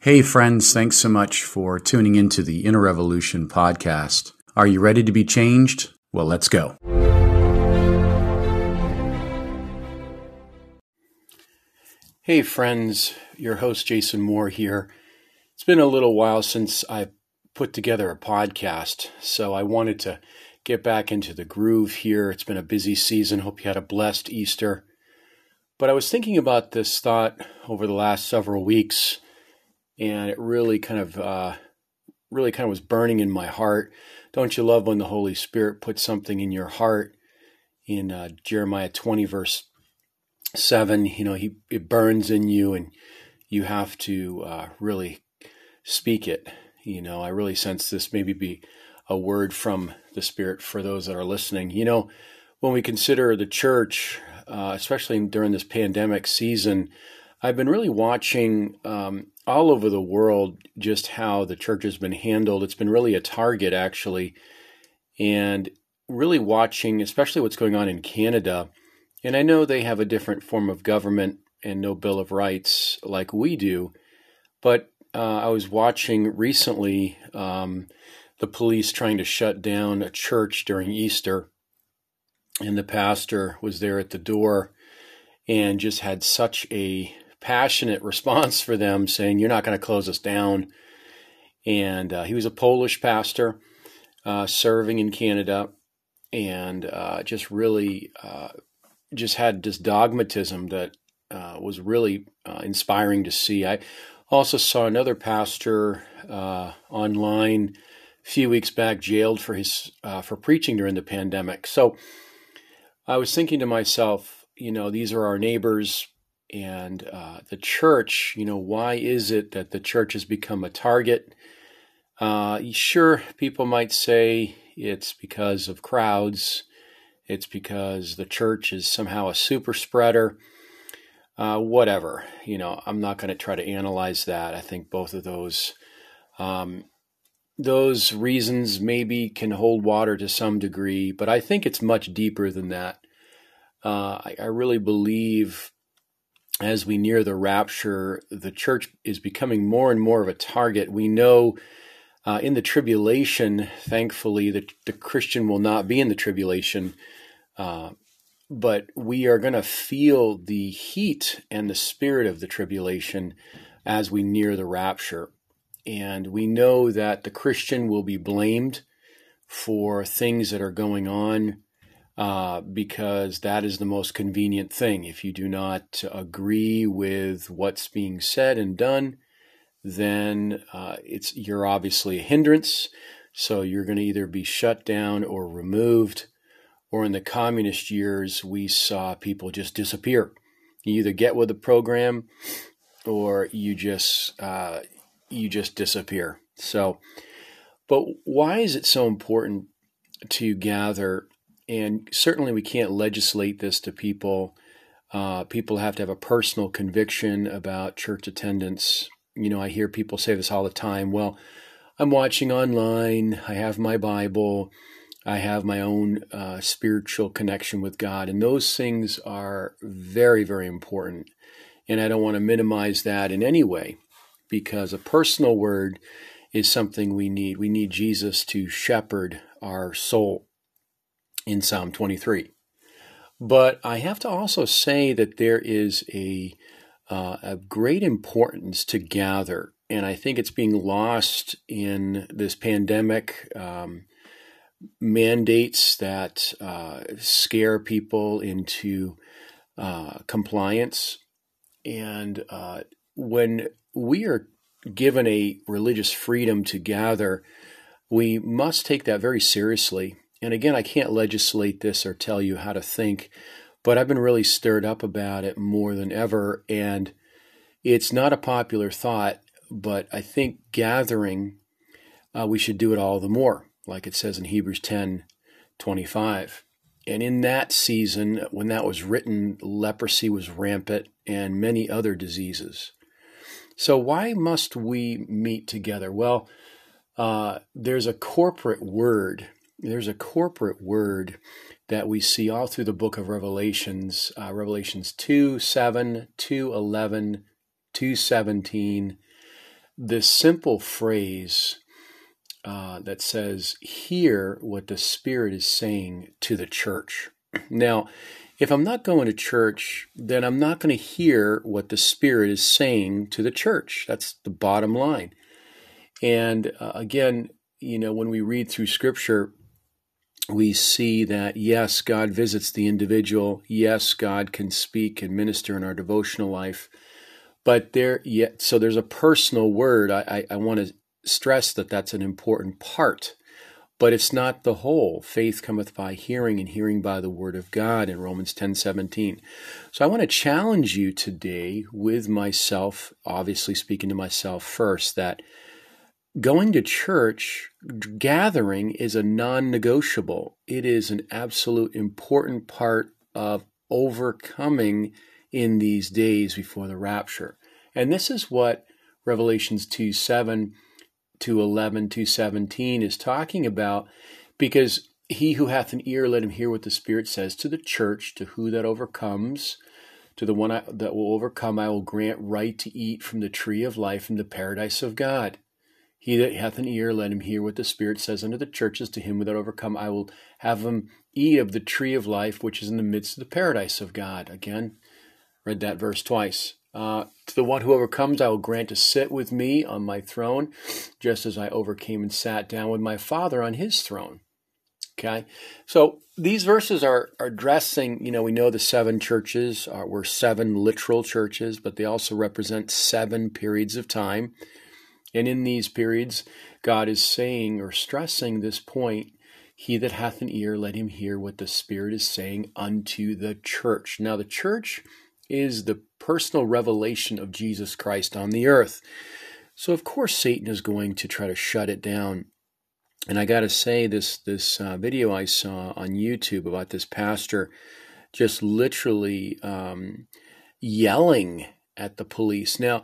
Hey, friends, thanks so much for tuning into the Inner Revolution podcast. Are you ready to be changed? Well, let's go. Hey, friends, your host Jason Moore here. It's been a little while since I put together a podcast, so I wanted to get back into the groove here. It's been a busy season. Hope you had a blessed Easter. But I was thinking about this thought over the last several weeks, and it really kind of, uh, really kind of was burning in my heart. Don't you love when the Holy Spirit puts something in your heart? In uh, Jeremiah 20, verse 7, you know, he, it burns in you, and you have to uh, really speak it. You know, I really sense this maybe be a word from the Spirit for those that are listening. You know, when we consider the church, uh, especially during this pandemic season, I've been really watching um, all over the world just how the church has been handled. It's been really a target, actually, and really watching, especially what's going on in Canada. And I know they have a different form of government and no Bill of Rights like we do, but uh, I was watching recently um, the police trying to shut down a church during Easter, and the pastor was there at the door and just had such a passionate response for them, saying, "You're not going to close us down." And uh, he was a Polish pastor uh, serving in Canada, and uh, just really uh, just had this dogmatism that uh, was really uh, inspiring to see. I also saw another pastor online a few weeks back jailed for his for preaching during the pandemic. So I was thinking to myself, you know, these are our neighbors and uh, the church, you know, why is it that the church has become a target? Uh, sure, people might say it's because of crowds, it's because the church is somehow a super spreader. Uh, whatever, you know, I'm not going to try to analyze that. I think both of those, um, those reasons maybe can hold water to some degree, but I think it's much deeper than that. Uh, I, I really believe as we near the rapture, the church is becoming more and more of a target. We know uh, in the tribulation, thankfully, that the Christian will not be in the tribulation, uh, but we are going to feel the heat and the spirit of the tribulation as we near the rapture. And we know that the Christian will be blamed for things that are going on uh, because that is the most convenient thing. If you do not agree with what's being said and done, then uh, it's you're obviously a hindrance. So you're going to either be shut down or removed. Or in the communist years, we saw people just disappear. You either get with the program, or you just uh, you just disappear. So, but why is it so important to gather and certainly we can't legislate this to people. Uh, people have to have a personal conviction about church attendance. You know, I hear people say this all the time. Well, I'm watching online. I have my Bible. I have my own uh, spiritual connection with God. And those things are very, very important. And I don't want to minimize that in any way because a personal word is something we need. We need Jesus to shepherd our soul in Psalm 23. But I have to also say that there is a, uh, a great importance to gather, and I think it's being lost in this pandemic. Um, mandates that uh, scare people into uh, compliance. And uh, when we are given a religious freedom to gather, we must take that very seriously and again, I can't legislate this or tell you how to think, but I've been really stirred up about it more than ever. And it's not a popular thought, but I think gathering, uh, we should do it all the more, like it says in Hebrews 10 25. And in that season, when that was written, leprosy was rampant and many other diseases. So, why must we meet together? Well, uh, there's a corporate word there's a corporate word that we see all through the book of Revelations, uh, Revelations 2 7, 2 11, 2 17. this simple phrase uh, that says, Hear what the Spirit is saying to the church. Now, if I'm not going to church, then I'm not going to hear what the Spirit is saying to the church. That's the bottom line. And uh, again, you know, when we read through Scripture, we see that yes, God visits the individual. Yes, God can speak and minister in our devotional life. But there, yet, so there's a personal word. I, I, I want to stress that that's an important part, but it's not the whole. Faith cometh by hearing, and hearing by the word of God in Romans ten seventeen. So I want to challenge you today with myself, obviously speaking to myself first, that going to church, gathering is a non negotiable. It is an absolute important part of overcoming in these days before the rapture. And this is what Revelations 2 7 to 11 to 17 is talking about because he who hath an ear, let him hear what the Spirit says to the church, to who that overcomes. To the one that will overcome, I will grant right to eat from the tree of life in the paradise of God. He that hath an ear, let him hear what the Spirit says unto the churches. To him without overcome, I will have him eat of the tree of life, which is in the midst of the paradise of God. Again, read that verse twice. Uh, to the one who overcomes, I will grant to sit with me on my throne, just as I overcame and sat down with my Father on his throne. Okay, so these verses are, are addressing, you know, we know the seven churches are, were seven literal churches, but they also represent seven periods of time. And in these periods, God is saying or stressing this point He that hath an ear, let him hear what the Spirit is saying unto the church. Now, the church is the personal revelation of Jesus Christ on the earth. So, of course, Satan is going to try to shut it down. And I got to say, this this uh, video I saw on YouTube about this pastor just literally um, yelling at the police. Now,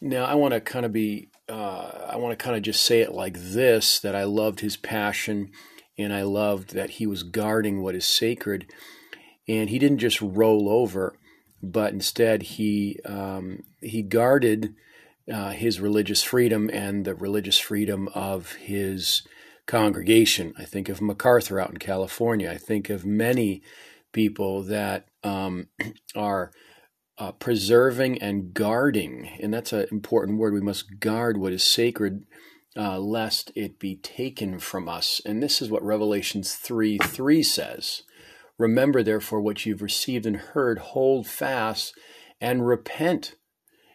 now I want to kind of be uh, I want to kind of just say it like this that I loved his passion and I loved that he was guarding what is sacred. And he didn't just roll over, but instead he, um, he guarded uh, his religious freedom and the religious freedom of his congregation. I think of MacArthur out in California. I think of many people that um, are uh, preserving and guarding, and that's an important word. We must guard what is sacred, uh, lest it be taken from us. And this is what Revelations 3 3 says. Remember, therefore, what you've received and heard, hold fast and repent.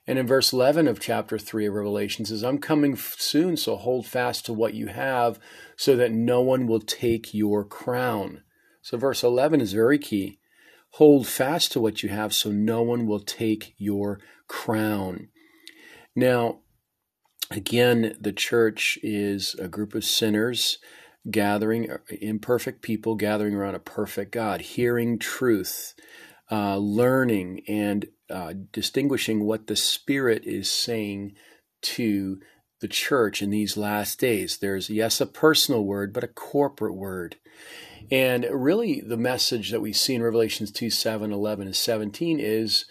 And in verse 11 of chapter 3 of Revelation says, I'm coming soon, so hold fast to what you have, so that no one will take your crown. So, verse 11 is very key. Hold fast to what you have so no one will take your crown. Now, again, the church is a group of sinners gathering, imperfect people gathering around a perfect God, hearing truth, uh, learning, and uh, distinguishing what the Spirit is saying to the church in these last days. There's, yes, a personal word, but a corporate word. And really, the message that we see in Revelations 2 7, 11, and 17 is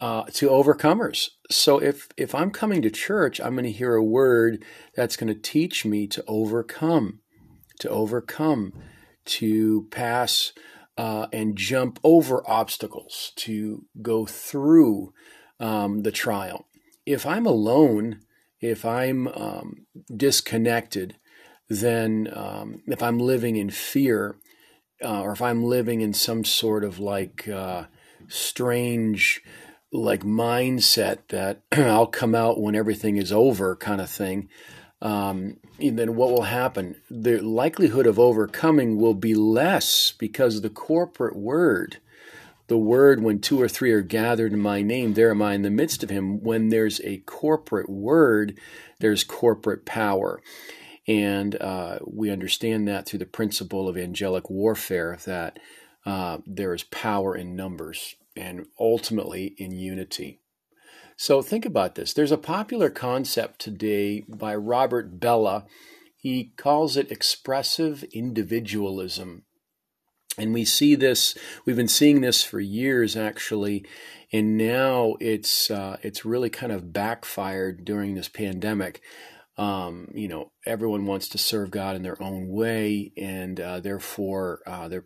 uh, to overcomers. So if, if I'm coming to church, I'm going to hear a word that's going to teach me to overcome, to overcome, to pass uh, and jump over obstacles, to go through um, the trial. If I'm alone, if I'm um, disconnected, then um, if I'm living in fear, uh, or if I'm living in some sort of like uh, strange like mindset that I'll come out when everything is over kind of thing, um, then what will happen? The likelihood of overcoming will be less because the corporate word, the word when two or three are gathered in my name, there am I in the midst of him. When there's a corporate word, there's corporate power. And uh, we understand that through the principle of angelic warfare that uh, there is power in numbers and ultimately in unity. So think about this. There's a popular concept today by Robert Bellah. He calls it expressive individualism. And we see this, we've been seeing this for years actually, and now it's uh, it's really kind of backfired during this pandemic. Um, you know, everyone wants to serve God in their own way, and uh, therefore, uh, the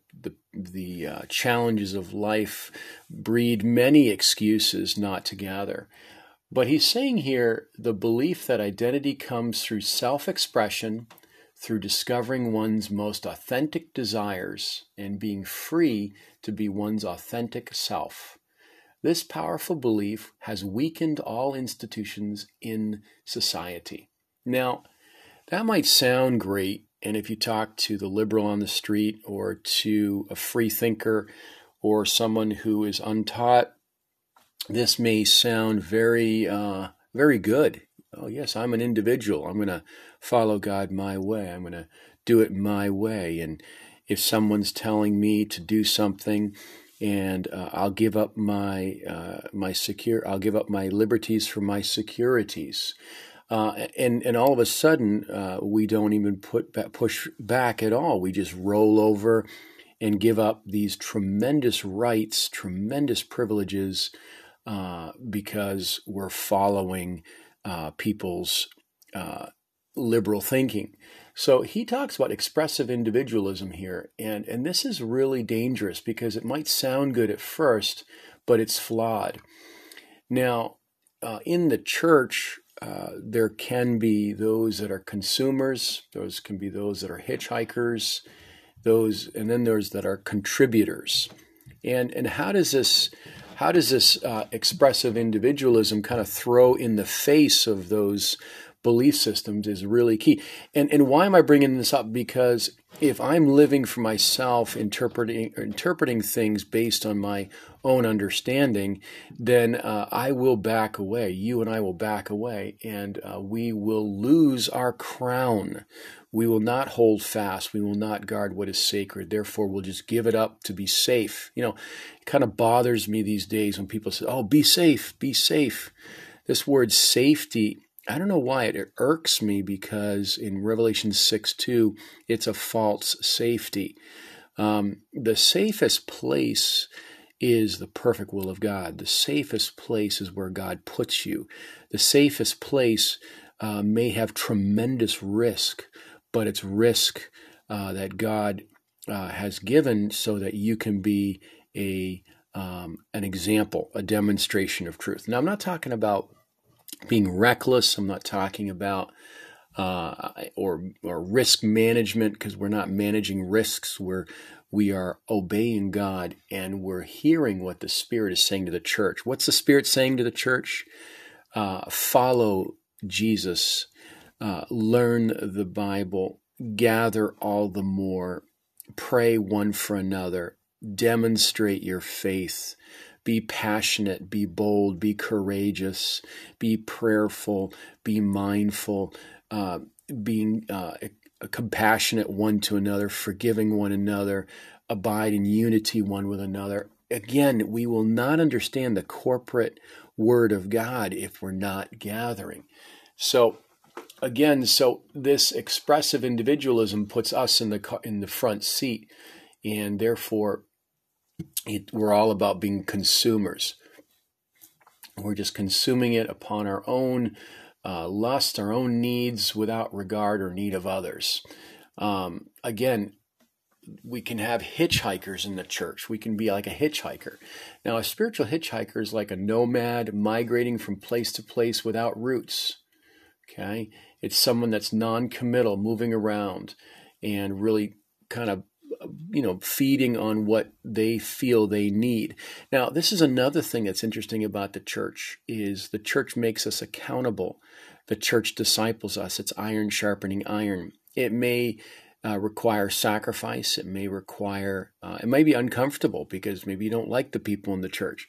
the uh, challenges of life breed many excuses not to gather. But he's saying here the belief that identity comes through self-expression, through discovering one's most authentic desires and being free to be one's authentic self. This powerful belief has weakened all institutions in society. Now, that might sound great, and if you talk to the liberal on the street or to a free thinker or someone who is untaught, this may sound very, uh, very good. Oh, yes, I'm an individual. I'm going to follow God my way. I'm going to do it my way. And if someone's telling me to do something, and uh, I'll give up my uh, my secure, I'll give up my liberties for my securities. Uh, and and all of a sudden uh, we don't even put back, push back at all. We just roll over and give up these tremendous rights, tremendous privileges, uh, because we're following uh, people's uh, liberal thinking. So he talks about expressive individualism here, and and this is really dangerous because it might sound good at first, but it's flawed. Now, uh, in the church, uh, there can be those that are consumers, those can be those that are hitchhikers, those, and then there's that are contributors. And and how does this how does this uh, expressive individualism kind of throw in the face of those belief systems is really key. And and why am I bringing this up? Because if I'm living for myself, interpreting interpreting things based on my own understanding, then uh, I will back away. You and I will back away, and uh, we will lose our crown. We will not hold fast. We will not guard what is sacred. Therefore, we'll just give it up to be safe. You know, it kind of bothers me these days when people say, "Oh, be safe, be safe." This word safety I don't know why it, irks me because in Revelation 6 2, it's a false safety. Um, the safest place is the perfect will of God. The safest place is where God puts you. The safest place uh, may have tremendous risk, but it's risk uh, that God uh, has given so that you can be a um, an example, a demonstration of truth. Now, I'm not talking about being reckless. I'm not talking about uh, or or risk management because we're not managing risks. We're we are obeying God and we're hearing what the Spirit is saying to the church. What's the Spirit saying to the church? Uh, follow Jesus, uh, learn the Bible, gather all the more, pray one for another, demonstrate your faith, be passionate, be bold, be courageous, be prayerful, be mindful, uh, being uh, compassionate one to another, forgiving one another, abide in unity one with another. Again, we will not understand the corporate word of God if we're not gathering. So, again, so this expressive individualism puts us in the in the front seat, and therefore it, we're all about being consumers. We're just consuming it upon our own uh, lust, our own needs, without regard or need of others. Um, again, we can have hitchhikers in the church. We can be like a hitchhiker. Now, a spiritual hitchhiker is like a nomad migrating from place to place without roots. Okay, it's someone that's non-committal, moving around, and really kind of you know, feeding on what they feel they need. Now, this is another thing that's interesting about the church is the church makes us accountable. The church disciples us. It's iron sharpening iron. It may uh, require sacrifice. It may require, uh, it may be uncomfortable because maybe you don't like the people in the church.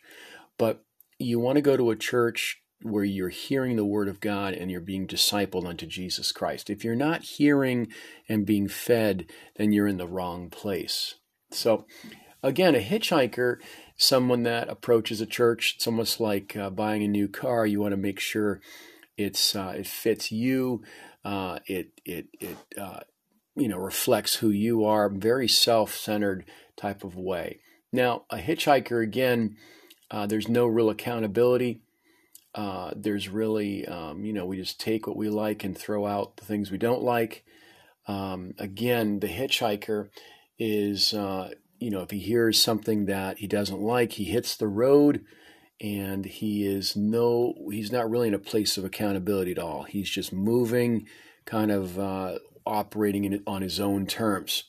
But you want to go to a church where you're hearing the word of God and you're being discipled unto Jesus Christ. If you're not hearing and being fed, then you're in the wrong place. So, again, a hitchhiker, someone that approaches a church, it's almost like uh, buying a new car. You want to make sure it's uh, it fits you. Uh, it it it uh, you know reflects who you are. Very self-centered type of way. Now, a hitchhiker, again, uh, there's no real accountability. Uh, there's really, um, you know, we just take what we like and throw out the things we don't like. Um, again, the hitchhiker is, uh, you know, if he hears something that he doesn't like, he hits the road and he is no, he's not really in a place of accountability at all. He's just moving, kind of uh, operating in, on his own terms.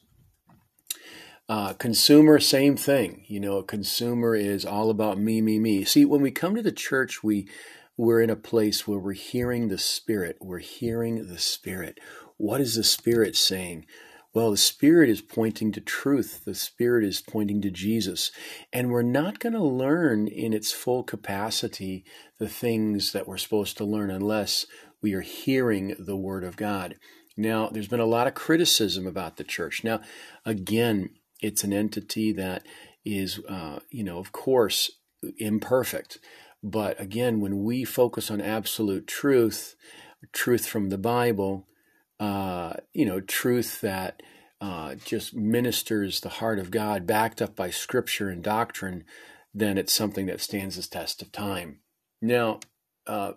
Uh, consumer, same thing. You know, a consumer is all about me, me, me. See, when we come to the church, we we're in a place where we're hearing the Spirit. We're hearing the Spirit. What is the Spirit saying? Well, the Spirit is pointing to truth. The Spirit is pointing to Jesus. And we're not going to learn in its full capacity the things that we're supposed to learn unless we are hearing the Word of God. Now, there's been a lot of criticism about the church. Now, again, it's an entity that is, uh, you know, of course, imperfect. But again, when we focus on absolute truth, truth from the Bible, uh, you know, truth that uh, just ministers the heart of God, backed up by Scripture and doctrine, then it's something that stands the test of time. Now, uh,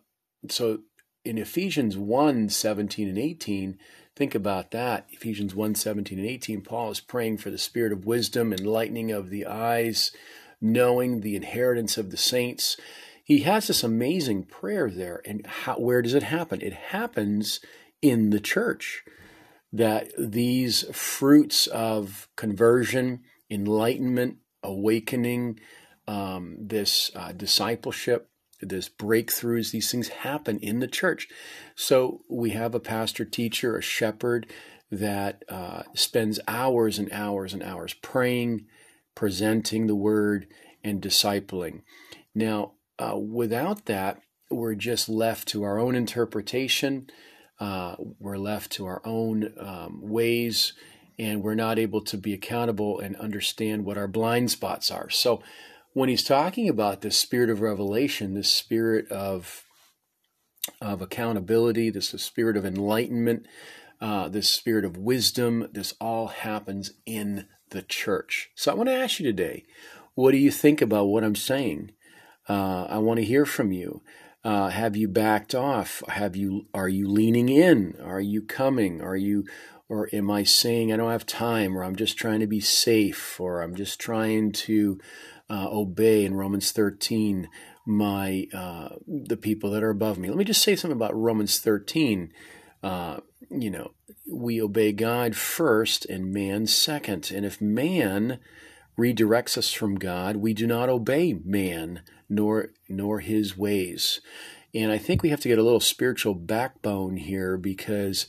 so in Ephesians 1 17 and 18, think about that. Ephesians 1 17 and 18, Paul is praying for the spirit of wisdom, enlightening of the eyes, knowing the inheritance of the saints. He has this amazing prayer there. And how, where does it happen? It happens in the church. That these fruits of conversion, enlightenment, awakening, um, this uh, discipleship, this breakthroughs, these things happen in the church. So we have a pastor, teacher, a shepherd that uh, spends hours and hours and hours praying, presenting the word, and discipling. Now, uh, without that, we're just left to our own interpretation uh, we're left to our own um, ways and we're not able to be accountable and understand what our blind spots are. So, when he's talking about this spirit of revelation, this spirit of of accountability, this spirit of enlightenment, uh, this spirit of wisdom, this all happens in the church. So I want to ask you today, what do you think about what I'm saying? Uh, I want to hear from you. Uh, have you backed off? Have you are you leaning in? Are you coming? Are you or am I saying I don't have time or I'm just trying to be safe or I'm just trying to uh, obey in Romans 13 my uh, the people that are above me. Let me just say something about Romans 13. Uh, you know, we obey God first and man second. And if man redirects us from God, we do not obey man nor nor his ways. And I think we have to get a little spiritual backbone here because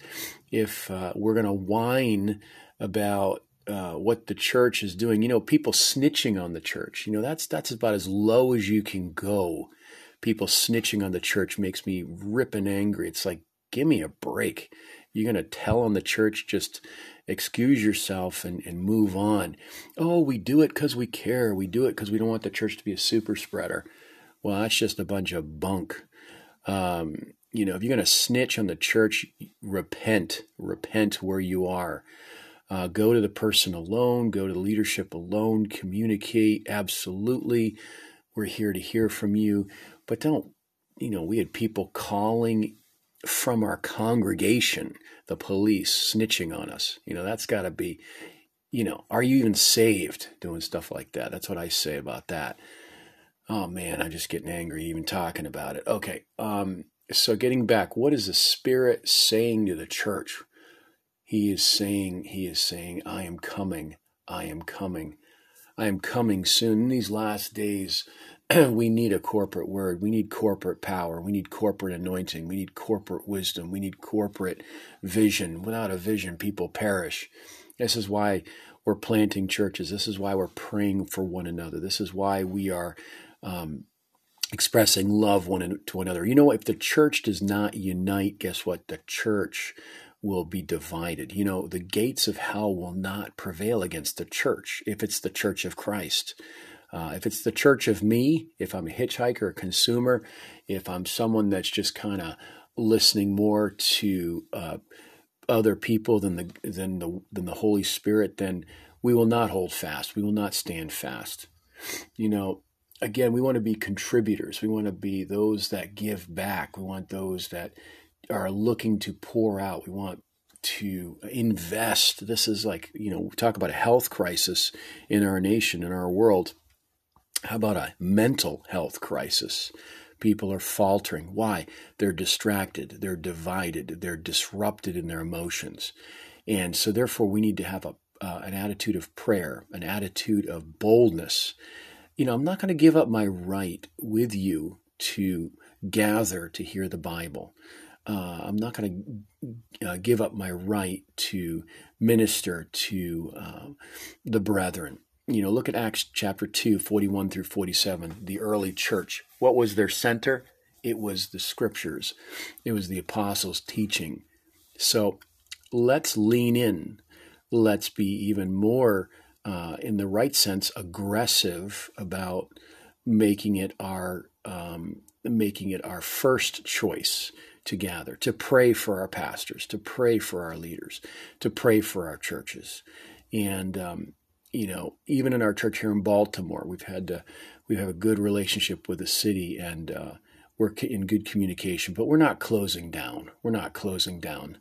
if uh, we're going to whine about uh, what the church is doing, you know, people snitching on the church, you know, that's that's about as low as you can go. People snitching on the church makes me ripping angry. It's like, give me a break. You're going to tell on the church, just excuse yourself and, and move on. Oh, we do it because we care. We do it because we don't want the church to be a super spreader. Well, that's just a bunch of bunk. Um, you know, if you're going to snitch on the church, repent. Repent where you are. Uh, go to the person alone, go to the leadership alone, communicate. Absolutely. We're here to hear from you. But don't, you know, we had people calling from our congregation, the police snitching on us. You know, that's got to be, you know, are you even saved doing stuff like that? That's what I say about that. Oh man, I'm just getting angry even talking about it. Okay. Um, so getting back, what is the Spirit saying to the church? He is saying, He is saying, I am coming, I am coming, I am coming soon. In these last days, we need a corporate word. We need corporate power. We need corporate anointing. We need corporate wisdom. We need corporate vision. Without a vision, people perish. This is why we're planting churches. This is why we're praying for one another. This is why we are um, expressing love one to another. You know, if the church does not unite, guess what? The church will be divided. You know, the gates of hell will not prevail against the church if it's the church of Christ. Uh, if it's the church of me, if I'm a hitchhiker, a consumer, if I'm someone that's just kind of listening more to uh, other people than the than the than the Holy Spirit, then we will not hold fast. We will not stand fast. You know, again, we want to be contributors. We want to be those that give back. We want those that are looking to pour out. We want to invest. This is like, you know, we talk about a health crisis in our nation, in our world. How about a mental health crisis? People are faltering. Why? They're distracted, they're divided, they're disrupted in their emotions. And so, therefore, we need to have a, uh, an attitude of prayer, an attitude of boldness. You know, I'm not going to give up my right with you to gather to hear the Bible. Uh, I'm not going to uh, give up my right to minister to uh, the brethren. You know, look at Acts chapter 2, 41 through 47, the early church. What was their center? It was the scriptures, it was the apostles' teaching. So let's lean in. Let's be even more, uh, in the right sense, aggressive about making it our um, making it our first choice to gather, to pray for our pastors, to pray for our leaders, to pray for our churches. And, um, you know, even in our church here in Baltimore, we've had to, we have a good relationship with the city and uh, we're in good communication, but we're not closing down. We're not closing down.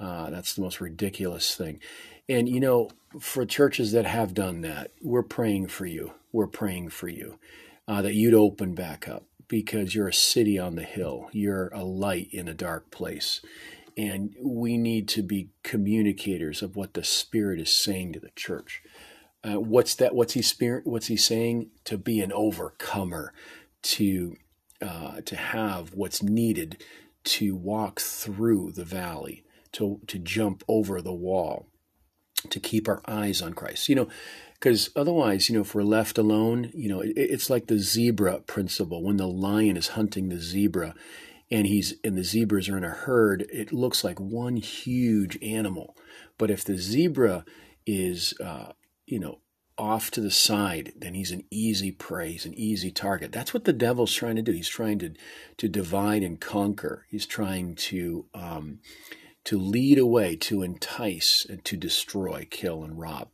Uh, that's the most ridiculous thing. And, you know, for churches that have done that, we're praying for you. We're praying for you uh, that you'd open back up because you're a city on the hill. You're a light in a dark place. And we need to be communicators of what the Spirit is saying to the church. Uh, what's that? What's he spirit? What's he saying? To be an overcomer, to uh, to have what's needed to walk through the valley, to to jump over the wall, to keep our eyes on Christ. You know, because otherwise, you know, if we're left alone, you know, it, it's like the zebra principle. When the lion is hunting the zebra, and he's and the zebras are in a herd, it looks like one huge animal. But if the zebra is, uh, you know, off to the side, then he's an easy prey. He's an easy target. That's what the devil's trying to do. He's trying to to divide and conquer. He's trying to um, to lead away, to entice, and to destroy, kill, and rob.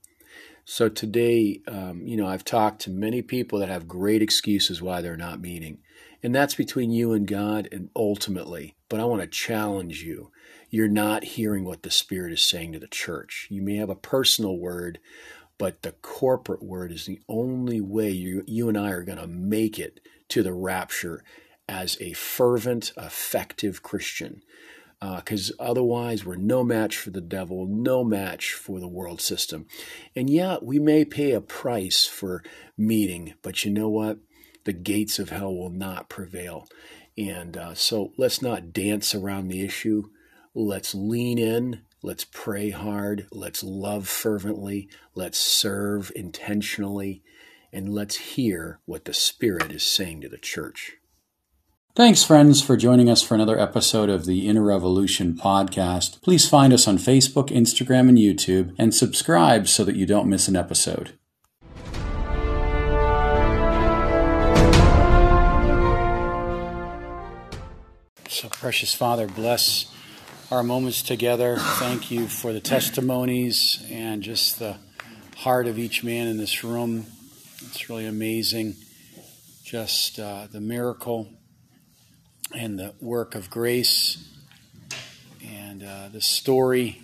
So today, um, you know, I've talked to many people that have great excuses why they're not meeting. And that's between you and God and ultimately. But I want to challenge you. You're not hearing what the Spirit is saying to the church. You may have a personal word, but the corporate word is the only way you, you and I are going to make it to the rapture as a fervent, effective Christian because uh, otherwise we're no match for the devil, no match for the world system. And yeah, we may pay a price for meeting, but you know what? The gates of hell will not prevail. And uh, so let's not dance around the issue. Let's lean in. Let's pray hard. Let's love fervently. Let's serve intentionally. And let's hear what the Spirit is saying to the church. Thanks, friends, for joining us for another episode of the Inner Revolution podcast. Please find us on Facebook, Instagram, and YouTube, and subscribe so that you don't miss an episode. So, precious Father, bless our moments together. Thank you for the testimonies and just the heart of each man in this room. It's really amazing. Just uh, the miracle and the work of grace and uh, the story,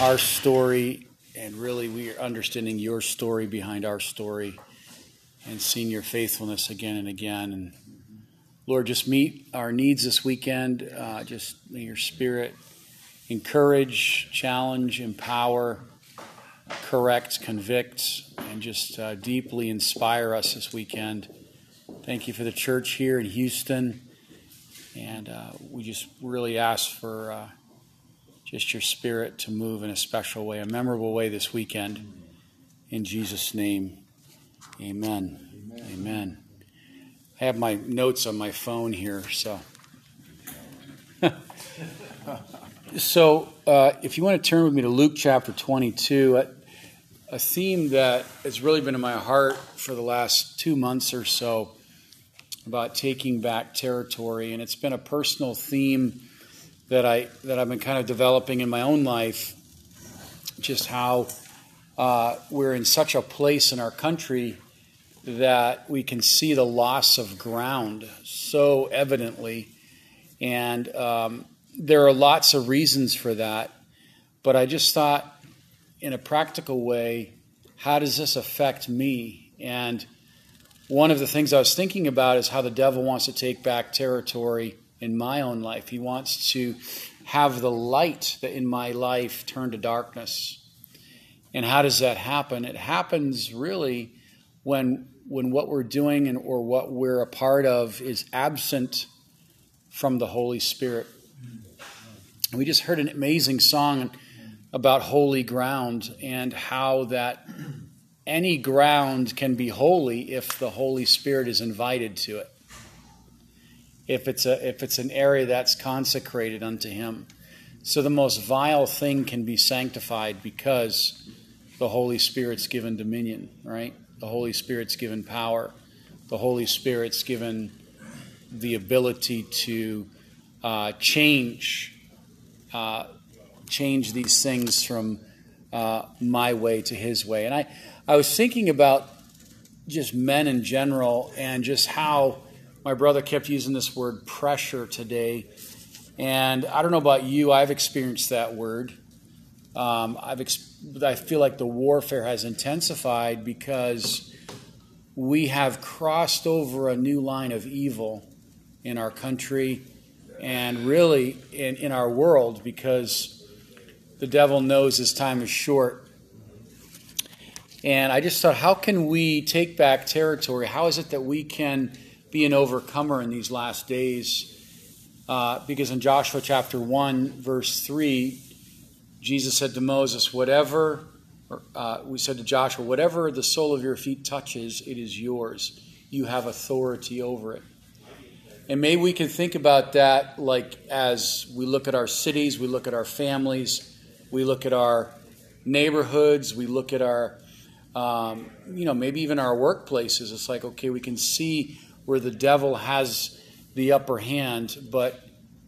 our story, and really we are understanding your story behind our story and seeing your faithfulness again and again. And Lord, just meet our needs this weekend. Uh, just may your spirit encourage, challenge, empower, correct, convict, and just uh, deeply inspire us this weekend. Thank you for the church here in Houston. And uh, we just really ask for uh, just your spirit to move in a special way, a memorable way this weekend. In Jesus' name, amen. Amen. amen. I have my notes on my phone here, so. so, uh, if you want to turn with me to Luke chapter 22, a, a theme that has really been in my heart for the last two months or so about taking back territory, and it's been a personal theme that I that I've been kind of developing in my own life. Just how uh, we're in such a place in our country that we can see the loss of ground so evidently. And um, there are lots of reasons for that. But I just thought, in a practical way, how does this affect me? And one of the things I was thinking about is how the devil wants to take back territory in my own life. He wants to have the light that in my life turn to darkness. And how does that happen? It happens really when when what we're doing and or what we're a part of is absent from the Holy Spirit. We just heard an amazing song about holy ground and how that any ground can be holy if the Holy Spirit is invited to it. If it's a if it's an area that's consecrated unto him. So the most vile thing can be sanctified because the Holy Spirit's given dominion, right? The Holy Spirit's given power. The Holy Spirit's given the ability to uh, change uh, change these things from uh, my way to His way. And I I was thinking about just men in general and just how my brother kept using this word pressure today. And I don't know about you, I've experienced that word. Um, I've ex- I feel like the warfare has intensified because we have crossed over a new line of evil in our country and really in, in our world because the devil knows his time is short. And I just thought, how can we take back territory? How is it that we can be an overcomer in these last days? Uh, because in Joshua chapter 1, verse 3, Jesus said to Moses, Whatever, uh, we said to Joshua, whatever the sole of your feet touches, it is yours. You have authority over it. And maybe we can think about that like as we look at our cities, we look at our families, we look at our neighborhoods, we look at our, um, you know, maybe even our workplaces. It's like, okay, we can see where the devil has the upper hand, but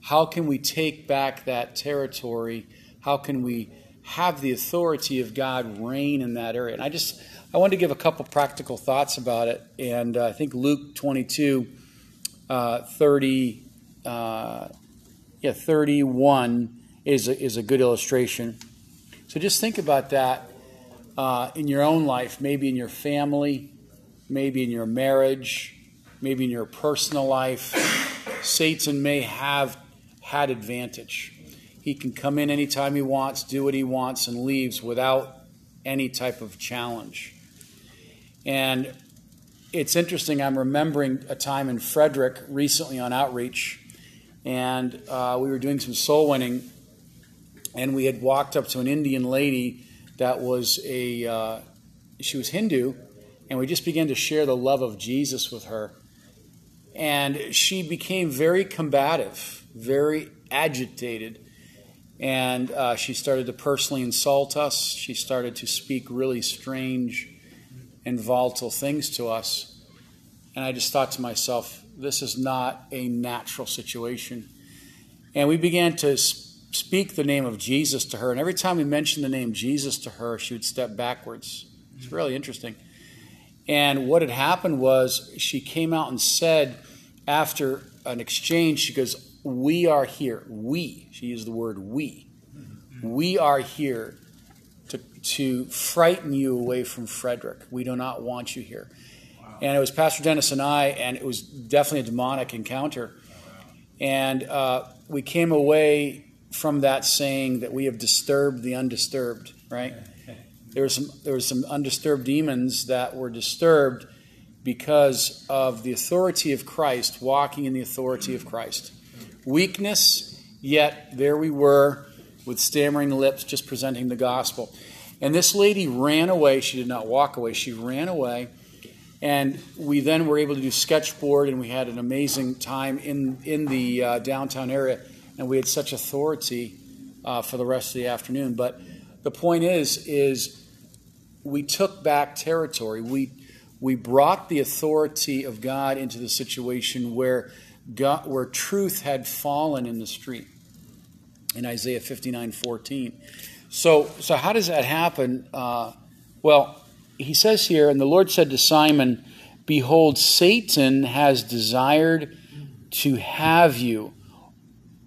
how can we take back that territory? How can we have the authority of God reign in that area? And I just I wanted to give a couple practical thoughts about it. And uh, I think Luke 22, uh, 30, uh, yeah, 31 is a, is a good illustration. So just think about that uh, in your own life, maybe in your family, maybe in your marriage, maybe in your personal life. Satan may have had advantage. He can come in anytime he wants, do what he wants, and leaves without any type of challenge. And it's interesting, I'm remembering a time in Frederick recently on outreach, and uh, we were doing some soul winning, and we had walked up to an Indian lady that was a, uh, she was Hindu, and we just began to share the love of Jesus with her. And she became very combative, very agitated and uh, she started to personally insult us. She started to speak really strange and volatile things to us. And I just thought to myself, this is not a natural situation. And we began to speak the name of Jesus to her. And every time we mentioned the name Jesus to her, she would step backwards. It's really interesting. And what had happened was she came out and said, after an exchange, she goes, we are here. We, she used the word we. We are here to, to frighten you away from Frederick. We do not want you here. And it was Pastor Dennis and I, and it was definitely a demonic encounter. And uh, we came away from that saying that we have disturbed the undisturbed, right? There were some there were some undisturbed demons that were disturbed because of the authority of Christ, walking in the authority of Christ weakness, yet there we were with stammering lips just presenting the gospel. And this lady ran away. She did not walk away, she ran away. And we then were able to do sketchboard, and we had an amazing time in, in the uh, downtown area. And we had such authority uh, for the rest of the afternoon. But the point is, is we took back territory. We, we brought the authority of God into the situation where God, where truth had fallen in the street in Isaiah 59 14. So, so how does that happen? Uh, Well, he says here, and the Lord said to Simon, Behold, Satan has desired to have you,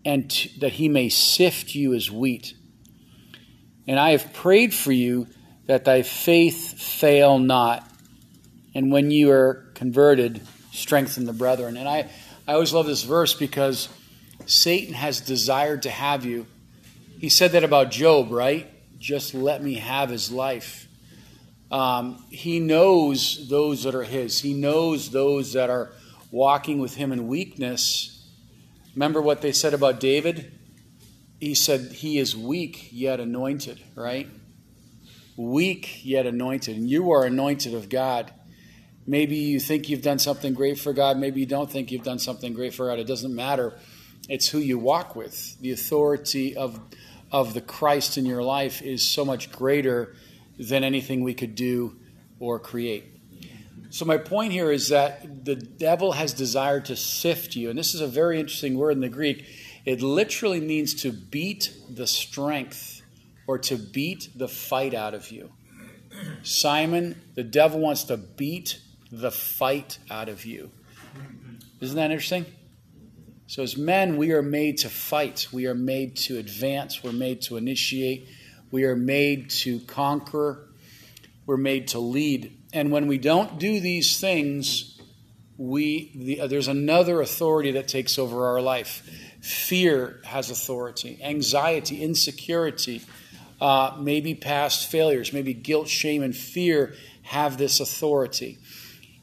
and that he may sift you as wheat. And I have prayed for you that thy faith fail not. And when you are converted, strengthen the brethren. And I, I always love this verse because Satan has desired to have you. He said that about Job, right? Just let me have his life. Um, he knows those that are his, he knows those that are walking with him in weakness. Remember what they said about David? He said, He is weak yet anointed, right? Weak yet anointed. And you are anointed of God. Maybe you think you've done something great for God. Maybe you don't think you've done something great for God. It doesn't matter. It's who you walk with. The authority of, of the Christ in your life is so much greater than anything we could do or create. So, my point here is that the devil has desired to sift you. And this is a very interesting word in the Greek. It literally means to beat the strength or to beat the fight out of you. Simon, the devil wants to beat the fight out of you. Isn't that interesting? So, as men, we are made to fight. We are made to advance. We're made to initiate. We are made to conquer. We're made to lead. And when we don't do these things, we the, uh, there's another authority that takes over our life. Fear has authority, anxiety, insecurity, uh, maybe past failures, maybe guilt, shame, and fear have this authority.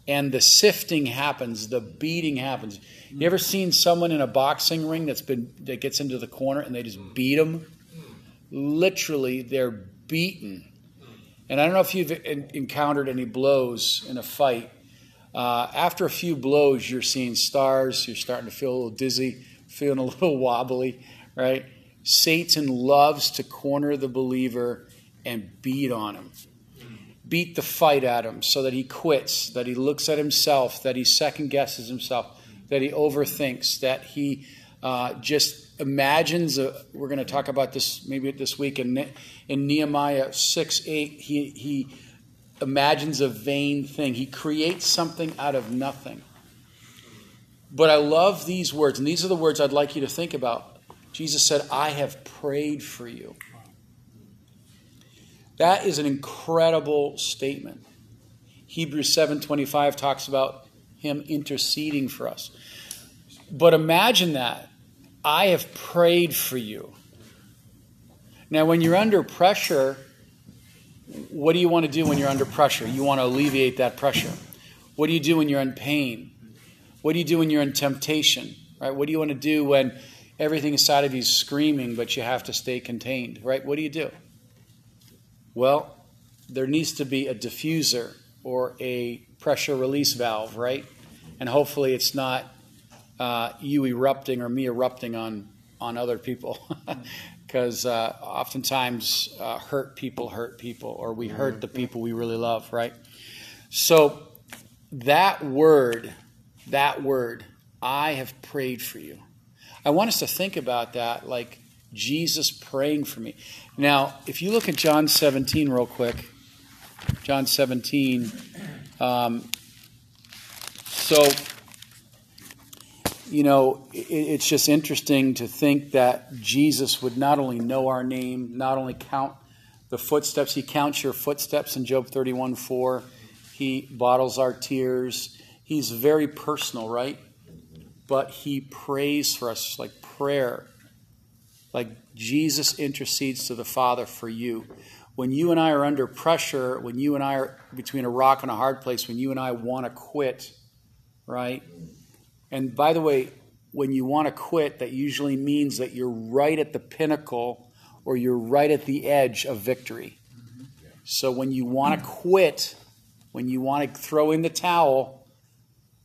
And the sifting happens, the beating happens. You ever seen someone in a boxing ring that's been that gets into the corner and they just beat them? Literally, they're beaten. And I don't know if you've encountered any blows in a fight. Uh, after a few blows, you're seeing stars. You're starting to feel a little dizzy, feeling a little wobbly, right? Satan loves to corner the believer and beat on him. Beat the fight at him so that he quits, that he looks at himself, that he second guesses himself, that he overthinks, that he uh, just imagines. A, we're going to talk about this maybe this week in, in Nehemiah 6 8. He, he imagines a vain thing, he creates something out of nothing. But I love these words, and these are the words I'd like you to think about. Jesus said, I have prayed for you. That is an incredible statement. Hebrews 7:25 talks about him interceding for us. But imagine that. I have prayed for you. Now, when you're under pressure, what do you want to do when you're under pressure? You want to alleviate that pressure. What do you do when you're in pain? What do you do when you're in temptation? Right? What do you want to do when everything inside of you is screaming, but you have to stay contained? Right? What do you do? Well, there needs to be a diffuser or a pressure release valve, right? And hopefully it's not uh, you erupting or me erupting on on other people, because uh, oftentimes uh, hurt people hurt people, or we hurt the people we really love, right? So that word, that word, I have prayed for you. I want us to think about that, like Jesus praying for me. Now, if you look at John 17 real quick, John 17. Um, so you know, it's just interesting to think that Jesus would not only know our name, not only count the footsteps, he counts your footsteps in Job 31 4. He bottles our tears. He's very personal, right? But he prays for us like prayer. Like Jesus intercedes to the Father for you. When you and I are under pressure, when you and I are between a rock and a hard place, when you and I want to quit, right? And by the way, when you want to quit, that usually means that you're right at the pinnacle or you're right at the edge of victory. So when you want to quit, when you want to throw in the towel,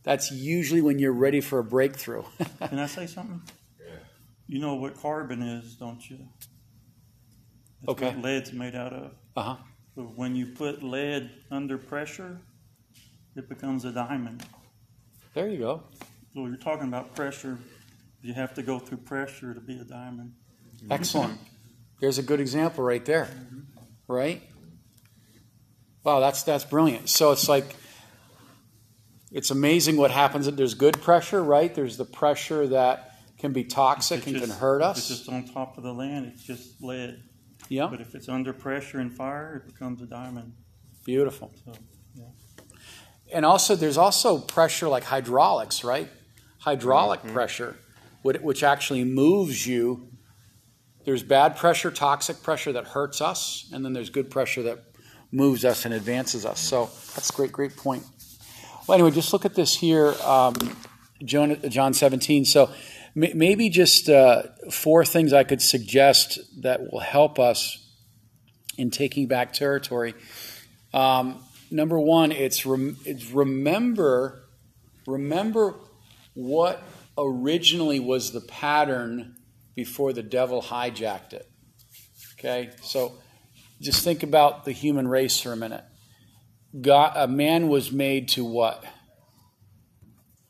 that's usually when you're ready for a breakthrough. Can I say something? You know what carbon is, don't you? That's okay. What lead's made out of. Uh huh. So when you put lead under pressure, it becomes a diamond. There you go. So you're talking about pressure. You have to go through pressure to be a diamond. Excellent. There's a good example right there. Right? Wow, that's that's brilliant. So it's like it's amazing what happens. There's good pressure, right? There's the pressure that can be toxic and just, can hurt us. If it's just on top of the land, it's just lead. Yeah. But if it's under pressure and fire, it becomes a diamond. Beautiful. So, yeah. And also, there's also pressure like hydraulics, right? Hydraulic mm-hmm. pressure, which actually moves you. There's bad pressure, toxic pressure that hurts us, and then there's good pressure that moves us and advances us. So that's a great, great point. Well, anyway, just look at this here, um, John, John 17. So maybe just uh, four things I could suggest that will help us in taking back territory. Um, number one, it's, rem- it's remember remember what originally was the pattern before the devil hijacked it. Okay, so just think about the human race for a minute. God, a man was made to what?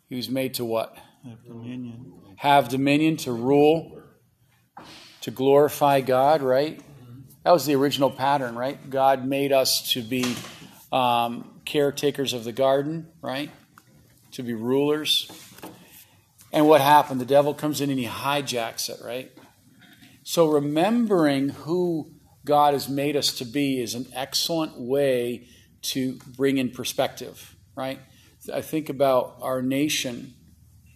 He was made to what? Have dominion. Have dominion to rule, to glorify God, right? That was the original pattern, right? God made us to be um, caretakers of the garden, right? To be rulers. And what happened? The devil comes in and he hijacks it, right? So remembering who God has made us to be is an excellent way to bring in perspective, right? I think about our nation.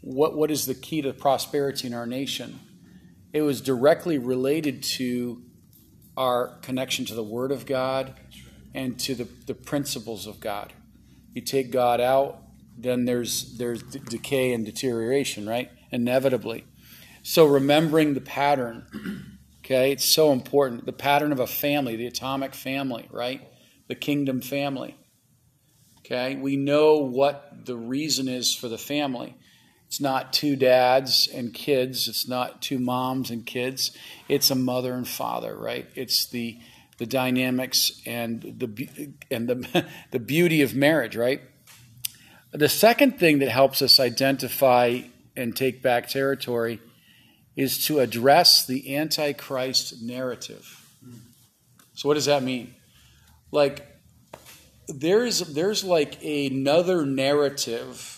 What, what is the key to prosperity in our nation? It was directly related to our connection to the Word of God and to the, the principles of God. You take God out, then there's, there's decay and deterioration, right? Inevitably. So remembering the pattern, okay, it's so important. The pattern of a family, the atomic family, right? the kingdom family. Okay, we know what the reason is for the family. It's not two dads and kids. It's not two moms and kids. It's a mother and father, right? It's the the dynamics and the and the the beauty of marriage, right? The second thing that helps us identify and take back territory is to address the antichrist narrative. So what does that mean? like there's there's like another narrative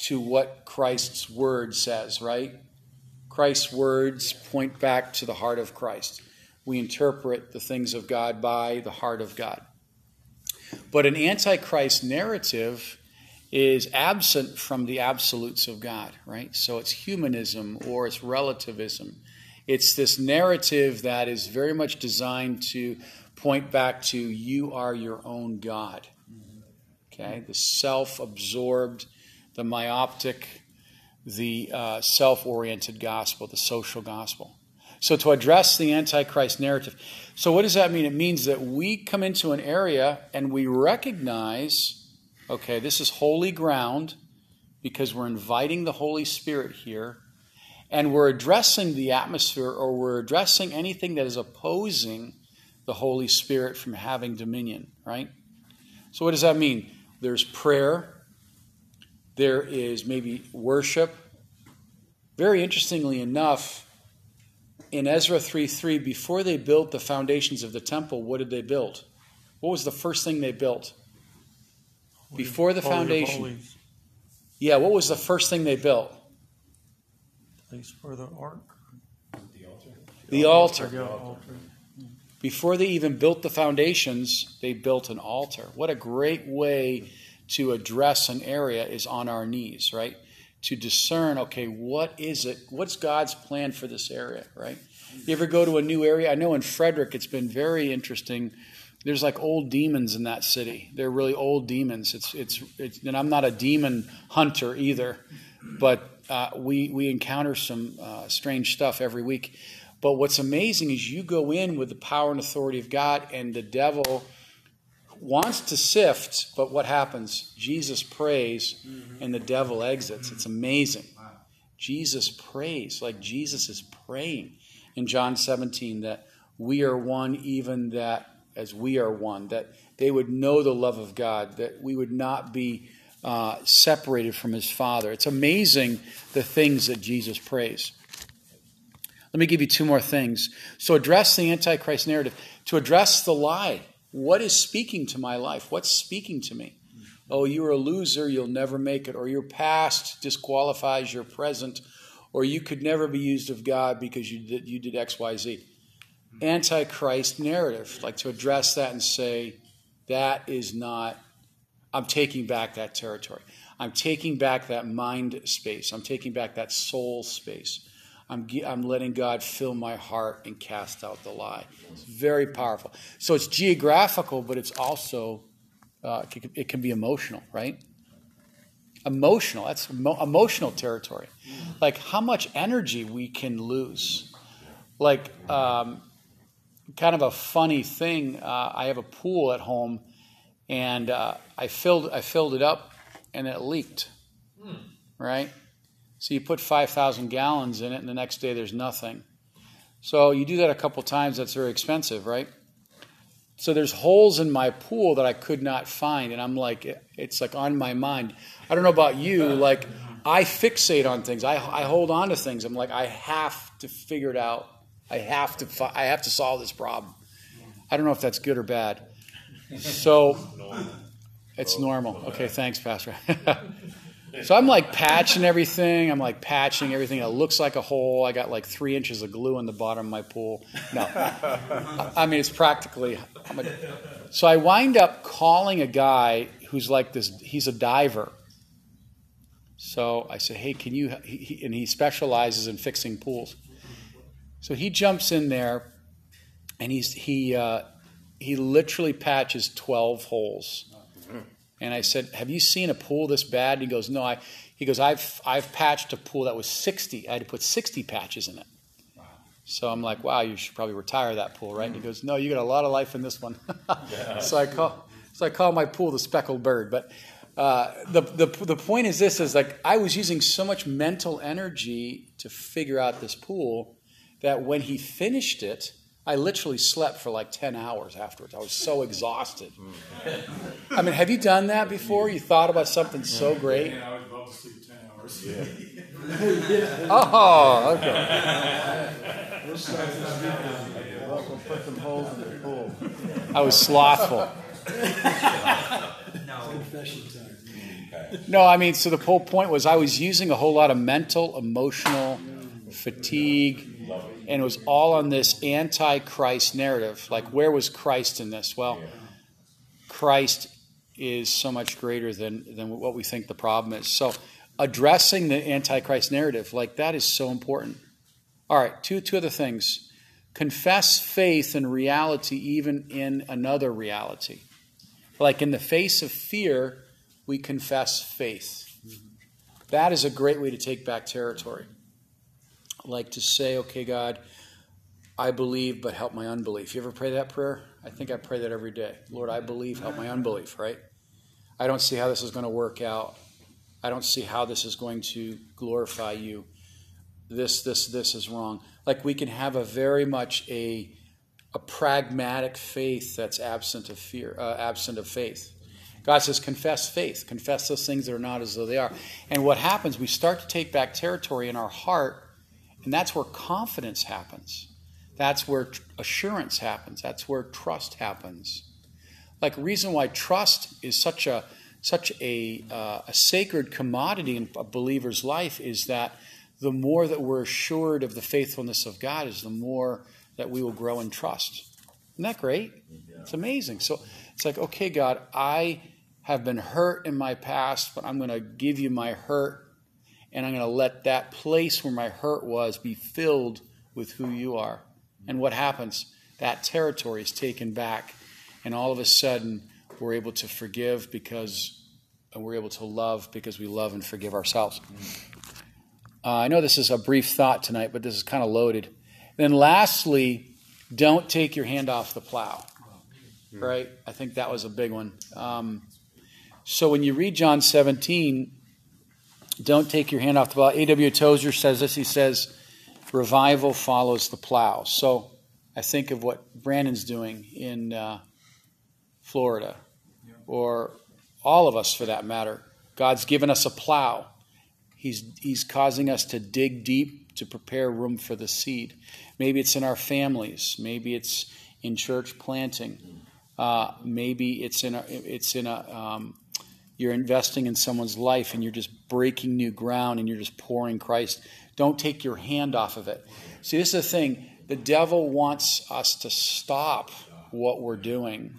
to what Christ's word says, right? Christ's words point back to the heart of Christ. We interpret the things of God by the heart of God. But an antichrist narrative is absent from the absolutes of God, right? So it's humanism or it's relativism. It's this narrative that is very much designed to point back to you are your own God. Mm-hmm. Okay? The self absorbed, the myopic, the uh, self oriented gospel, the social gospel. So, to address the Antichrist narrative, so what does that mean? It means that we come into an area and we recognize, okay, this is holy ground because we're inviting the Holy Spirit here and we're addressing the atmosphere or we're addressing anything that is opposing the Holy Spirit from having dominion, right? So, what does that mean? There's prayer, there is maybe worship. Very interestingly enough, in Ezra 3 3, before they built the foundations of the temple, what did they build? What was the first thing they built? Before the foundation. Yeah, what was the first thing they built? Place for the ark. The altar. The altar. The altar. Before they even built the foundations, they built an altar. What a great way to address an area is on our knees, right? To discern, okay, what is it? What's God's plan for this area, right? You ever go to a new area? I know in Frederick it's been very interesting. There's like old demons in that city. They're really old demons. It's it's, it's and I'm not a demon hunter either, but uh, we we encounter some uh, strange stuff every week. But what's amazing is you go in with the power and authority of God, and the devil wants to sift, but what happens? Jesus prays, mm-hmm. and the devil exits. It's amazing. Jesus prays like Jesus is praying in John 17 that we are one, even that as we are one, that they would know the love of God, that we would not be uh, separated from his Father. It's amazing the things that Jesus prays. Let me give you two more things. So, address the Antichrist narrative. To address the lie, What is speaking to my life? What's speaking to me? Oh, you're a loser, you'll never make it, or your past disqualifies your present, or you could never be used of God because you did, you did X, Y, Z. Antichrist narrative, like to address that and say, that is not, I'm taking back that territory. I'm taking back that mind space. I'm taking back that soul space. I'm, I'm letting God fill my heart and cast out the lie. It's very powerful. So it's geographical, but it's also, uh, it can be emotional, right? Emotional, that's emotional territory. Like how much energy we can lose. Like, um, kind of a funny thing. Uh, I have a pool at home, and uh, I filled I filled it up and it leaked. Hmm. Right? So you put 5,000 gallons in it, and the next day there's nothing. So you do that a couple times, that's very expensive, right? So there's holes in my pool that I could not find, and I'm like, it's like on my mind. I don't know about you, like I fixate on things. I, I hold on to things. I'm like, I have to figure it out. I have to I have to solve this problem. I don't know if that's good or bad. So it's normal. Okay, thanks, Pastor. so I'm like patching everything. I'm like patching everything. It looks like a hole. I got like three inches of glue in the bottom of my pool. No, I mean it's practically. A, so I wind up calling a guy who's like this. He's a diver. So I say, hey, can you? He, and he specializes in fixing pools. So he jumps in there, and he's he uh, he literally patches twelve holes and I said, "Have you seen a pool this bad?" And he goes, "No." I, he goes, "I've I've patched a pool that was 60. I had to put 60 patches in it." Wow. So I'm like, "Wow, you should probably retire that pool, right?" And he goes, "No, you got a lot of life in this one." yeah. So I call so I call my pool the speckled bird. But uh, the, the the point is this: is like I was using so much mental energy to figure out this pool that when he finished it I literally slept for like 10 hours afterwards. I was so exhausted. I mean, have you done that before? You thought about something so great? Yeah, I was about to sleep 10 hours. Yeah. oh, okay. put some holes in the pool. I was slothful. No, I mean, so the whole point was I was using a whole lot of mental, emotional fatigue, and it was all on this anti-Christ narrative. Like, where was Christ in this? Well, Christ is so much greater than than what we think the problem is. So, addressing the anti-Christ narrative, like that, is so important. All right, two two other things: confess faith and reality, even in another reality. Like in the face of fear, we confess faith. Mm-hmm. That is a great way to take back territory like to say, okay, God, I believe, but help my unbelief. You ever pray that prayer? I think I pray that every day. Lord, I believe, help my unbelief, right? I don't see how this is going to work out. I don't see how this is going to glorify you. This, this, this is wrong. Like we can have a very much a, a pragmatic faith that's absent of fear, uh, absent of faith. God says, confess faith, confess those things that are not as though they are. And what happens, we start to take back territory in our heart and that's where confidence happens. That's where assurance happens. That's where trust happens. Like reason why trust is such a such a, uh, a sacred commodity in a believer's life is that the more that we're assured of the faithfulness of God is the more that we will grow in trust. Isn't that great? It's amazing. So it's like, okay, God, I have been hurt in my past, but I'm going to give you my hurt and I'm going to let that place where my hurt was be filled with who you are. And what happens? That territory is taken back, and all of a sudden, we're able to forgive because we're able to love because we love and forgive ourselves. Uh, I know this is a brief thought tonight, but this is kind of loaded. Then, lastly, don't take your hand off the plow. Right? I think that was a big one. Um, so when you read John 17, don't take your hand off the plow. A.W. Tozer says this. He says, revival follows the plow. So I think of what Brandon's doing in uh, Florida, or all of us for that matter. God's given us a plow. He's, he's causing us to dig deep to prepare room for the seed. Maybe it's in our families. Maybe it's in church planting. Uh, maybe it's in a, it's in a um, you're investing in someone's life and you're just breaking new ground and you're just pouring Christ. Don't take your hand off of it. See, this is the thing. The devil wants us to stop what we're doing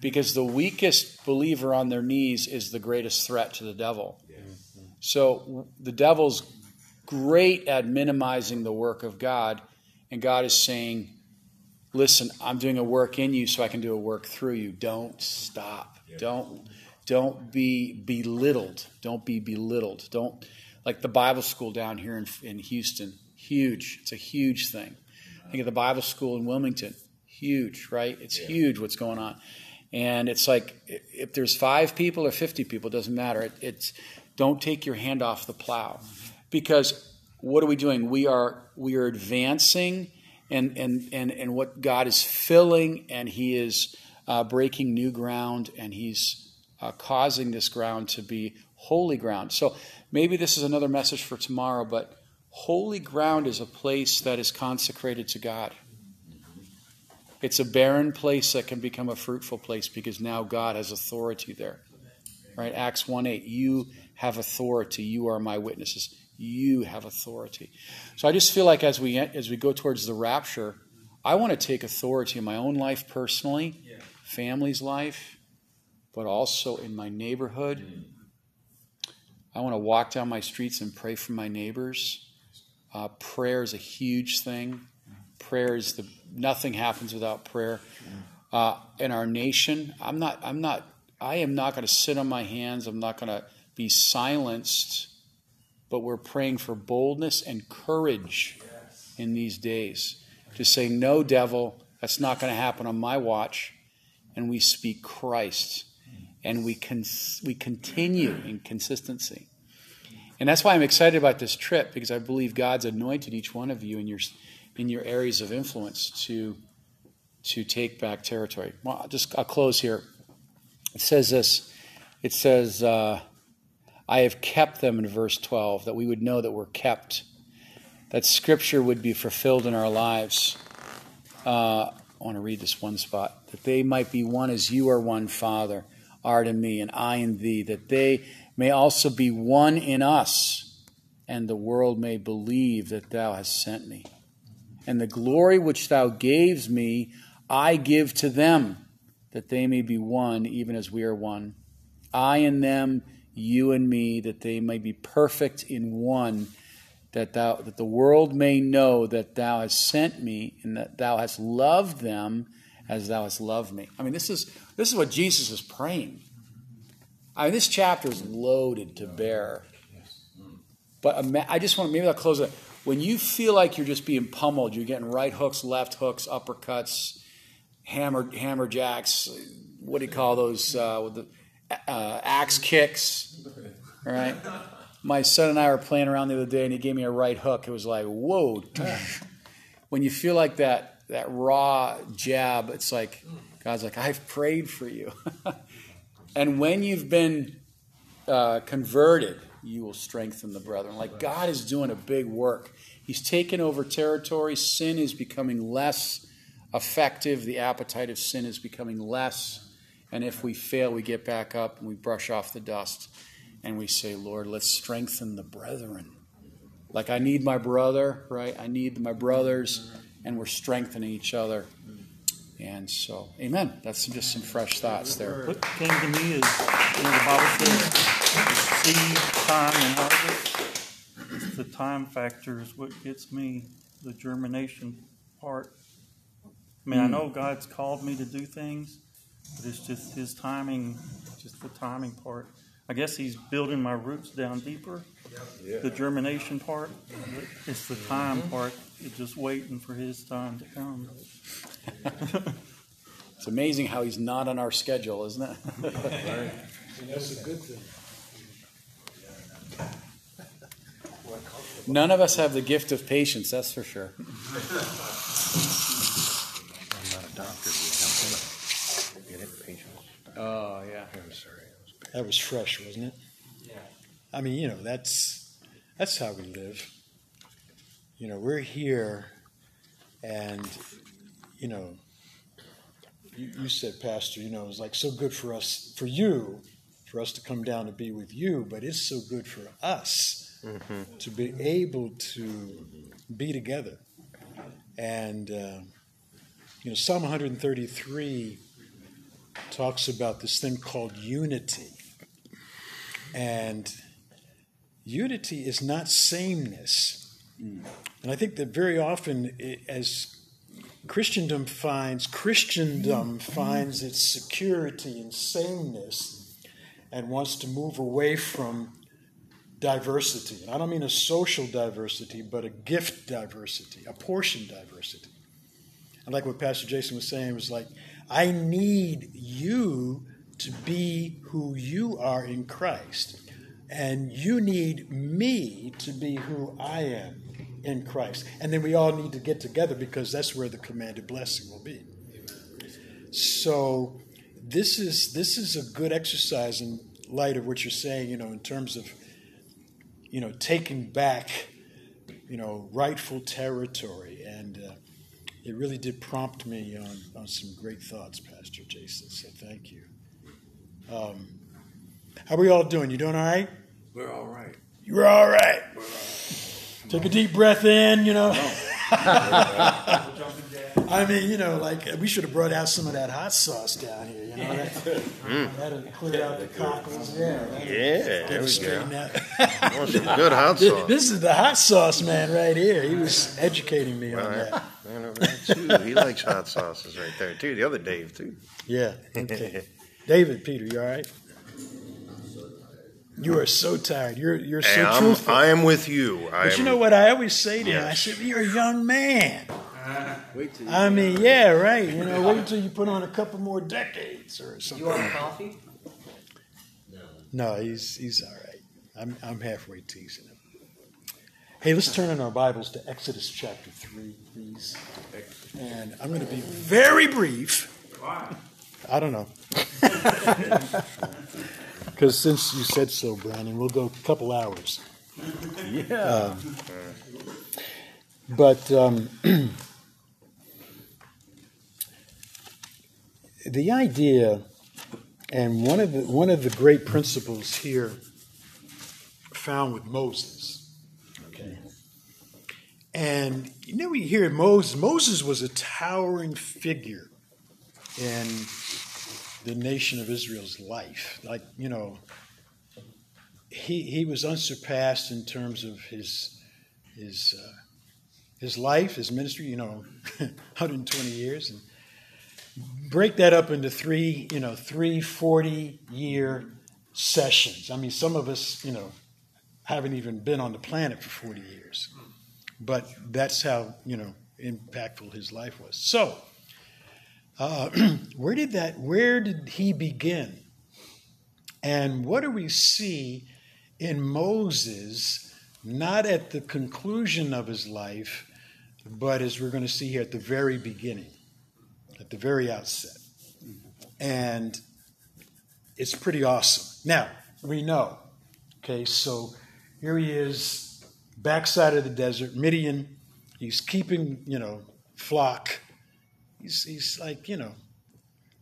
because the weakest believer on their knees is the greatest threat to the devil. So the devil's great at minimizing the work of God, and God is saying, Listen, I'm doing a work in you so I can do a work through you. Don't stop. Don't don't be belittled. Don't be belittled. Don't like the Bible school down here in, in Houston. Huge. It's a huge thing. Think of the Bible school in Wilmington. Huge, right? It's yeah. huge what's going on. And it's like if there's five people or 50 people, it doesn't matter. It, it's don't take your hand off the plow. Because what are we doing? We are we are advancing and and and, and what God is filling and He is uh, breaking new ground and He's uh, causing this ground to be holy ground. So maybe this is another message for tomorrow, but holy ground is a place that is consecrated to God. It's a barren place that can become a fruitful place because now God has authority there. Right? Acts 1 8, you have authority. You are my witnesses. You have authority. So I just feel like as we as we go towards the rapture, I want to take authority in my own life personally, yeah. family's life, but also in my neighborhood. Mm. I want to walk down my streets and pray for my neighbors. Uh, prayer is a huge thing. Prayer is the nothing happens without prayer. Uh, in our nation, I'm not. I'm not. I am not going to sit on my hands. I'm not going to be silenced. But we're praying for boldness and courage in these days. to say, no, devil, that's not going to happen on my watch. And we speak Christ and we, con- we continue in consistency. And that's why I'm excited about this trip because I believe God's anointed each one of you in your, in your areas of influence to, to take back territory. Well, I'll just I'll close here. It says this. It says, uh, "I have kept them." In verse 12, that we would know that we're kept, that Scripture would be fulfilled in our lives. Uh, I want to read this one spot that they might be one as you are one, Father art in me, and I in thee, that they may also be one in us, and the world may believe that thou hast sent me. And the glory which thou gavest me, I give to them, that they may be one, even as we are one. I and them, you and me, that they may be perfect in one, that thou that the world may know that thou hast sent me, and that thou hast loved them as thou hast loved me. I mean, this is this is what Jesus is praying. I mean, this chapter is loaded to bear. But I just want to, maybe I'll close it. When you feel like you're just being pummeled, you're getting right hooks, left hooks, uppercuts, hammer hammer jacks. What do you call those? Uh, with the uh, axe kicks, all right? My son and I were playing around the other day, and he gave me a right hook. It was like, whoa! when you feel like that that raw jab, it's like God's like, I've prayed for you. and when you've been uh, converted, you will strengthen the brethren. Like God is doing a big work. He's taken over territory. Sin is becoming less effective. The appetite of sin is becoming less. And if we fail, we get back up and we brush off the dust and we say, Lord, let's strengthen the brethren. Like I need my brother, right? I need my brothers and we're strengthening each other. And so, amen. That's just some fresh thoughts there. What came to me is, you know, the Bible says seed, time, and harvest. The time factor is what gets me, the germination part. I mean, I hmm. know God's called me to do things, but it's just His timing, just the timing part. I guess He's building my roots down deeper the germination part. It's the time part. It's just waiting for his time to come. it's amazing how he's not on our schedule, isn't it? that's a good thing. None of us have the gift of patience, that's for sure. I'm not a doctor. Get it? Patience. Oh, yeah. I'm sorry. That was fresh, wasn't it? Yeah. I mean, you know, that's that's how we live. You know, we're here, and you know, you, you said, Pastor, you know, it's like so good for us, for you, for us to come down to be with you, but it's so good for us mm-hmm. to be able to be together. And, uh, you know, Psalm 133 talks about this thing called unity. And unity is not sameness. And I think that very often, as Christendom finds Christendom finds its security and sameness and wants to move away from diversity. And I don't mean a social diversity, but a gift diversity, a portion diversity. And like what Pastor Jason was saying, was like, I need you to be who you are in Christ. And you need me to be who I am in Christ. And then we all need to get together because that's where the commanded blessing will be. So this is this is a good exercise in light of what you're saying, you know, in terms of you know taking back you know rightful territory and uh, it really did prompt me on, on some great thoughts, Pastor Jason. So thank you. Um, how are we all doing? You doing all right? We're all right. You're all right. We're all right. Take a deep breath in, you know. I mean, you know, like we should have brought out some of that hot sauce down here. You know, that, mm. that'd clear out the cockles. Yeah, yeah, there we go. Out. Some good hot sauce. This is the hot sauce man right here. He was educating me on that. Man over there too. He likes hot sauces right there too. The other Dave too. Yeah. Okay. David, Peter, you all right? You are so tired. You're you're so I'm, truthful. I am with you. I but am, you know what I always say to yes. him? I said, "You're a young man." Uh, I mean, yeah, right. You know, wait until you put on a couple more decades or something. You want coffee? No. No, he's he's all right. I'm I'm halfway teasing him. Hey, let's turn in our Bibles to Exodus chapter three, please. And I'm going to be very brief. Why? I don't know. Because since you said so, Brandon, we'll go a couple hours. Yeah. Um, but um, the idea, and one of the one of the great principles here found with Moses. Okay. And you know, we hear Moses. Moses was a towering figure in the nation of Israel's life. Like, you know, he, he was unsurpassed in terms of his, his, uh, his life, his ministry, you know, 120 years. And break that up into three, you know, three 40 year sessions. I mean, some of us, you know, haven't even been on the planet for 40 years. But that's how, you know, impactful his life was. So, uh, where did that? Where did he begin? And what do we see in Moses? Not at the conclusion of his life, but as we're going to see here at the very beginning, at the very outset. And it's pretty awesome. Now, we know, okay, so here he is, backside of the desert, Midian. He's keeping, you know, flock He's, he's like, you know,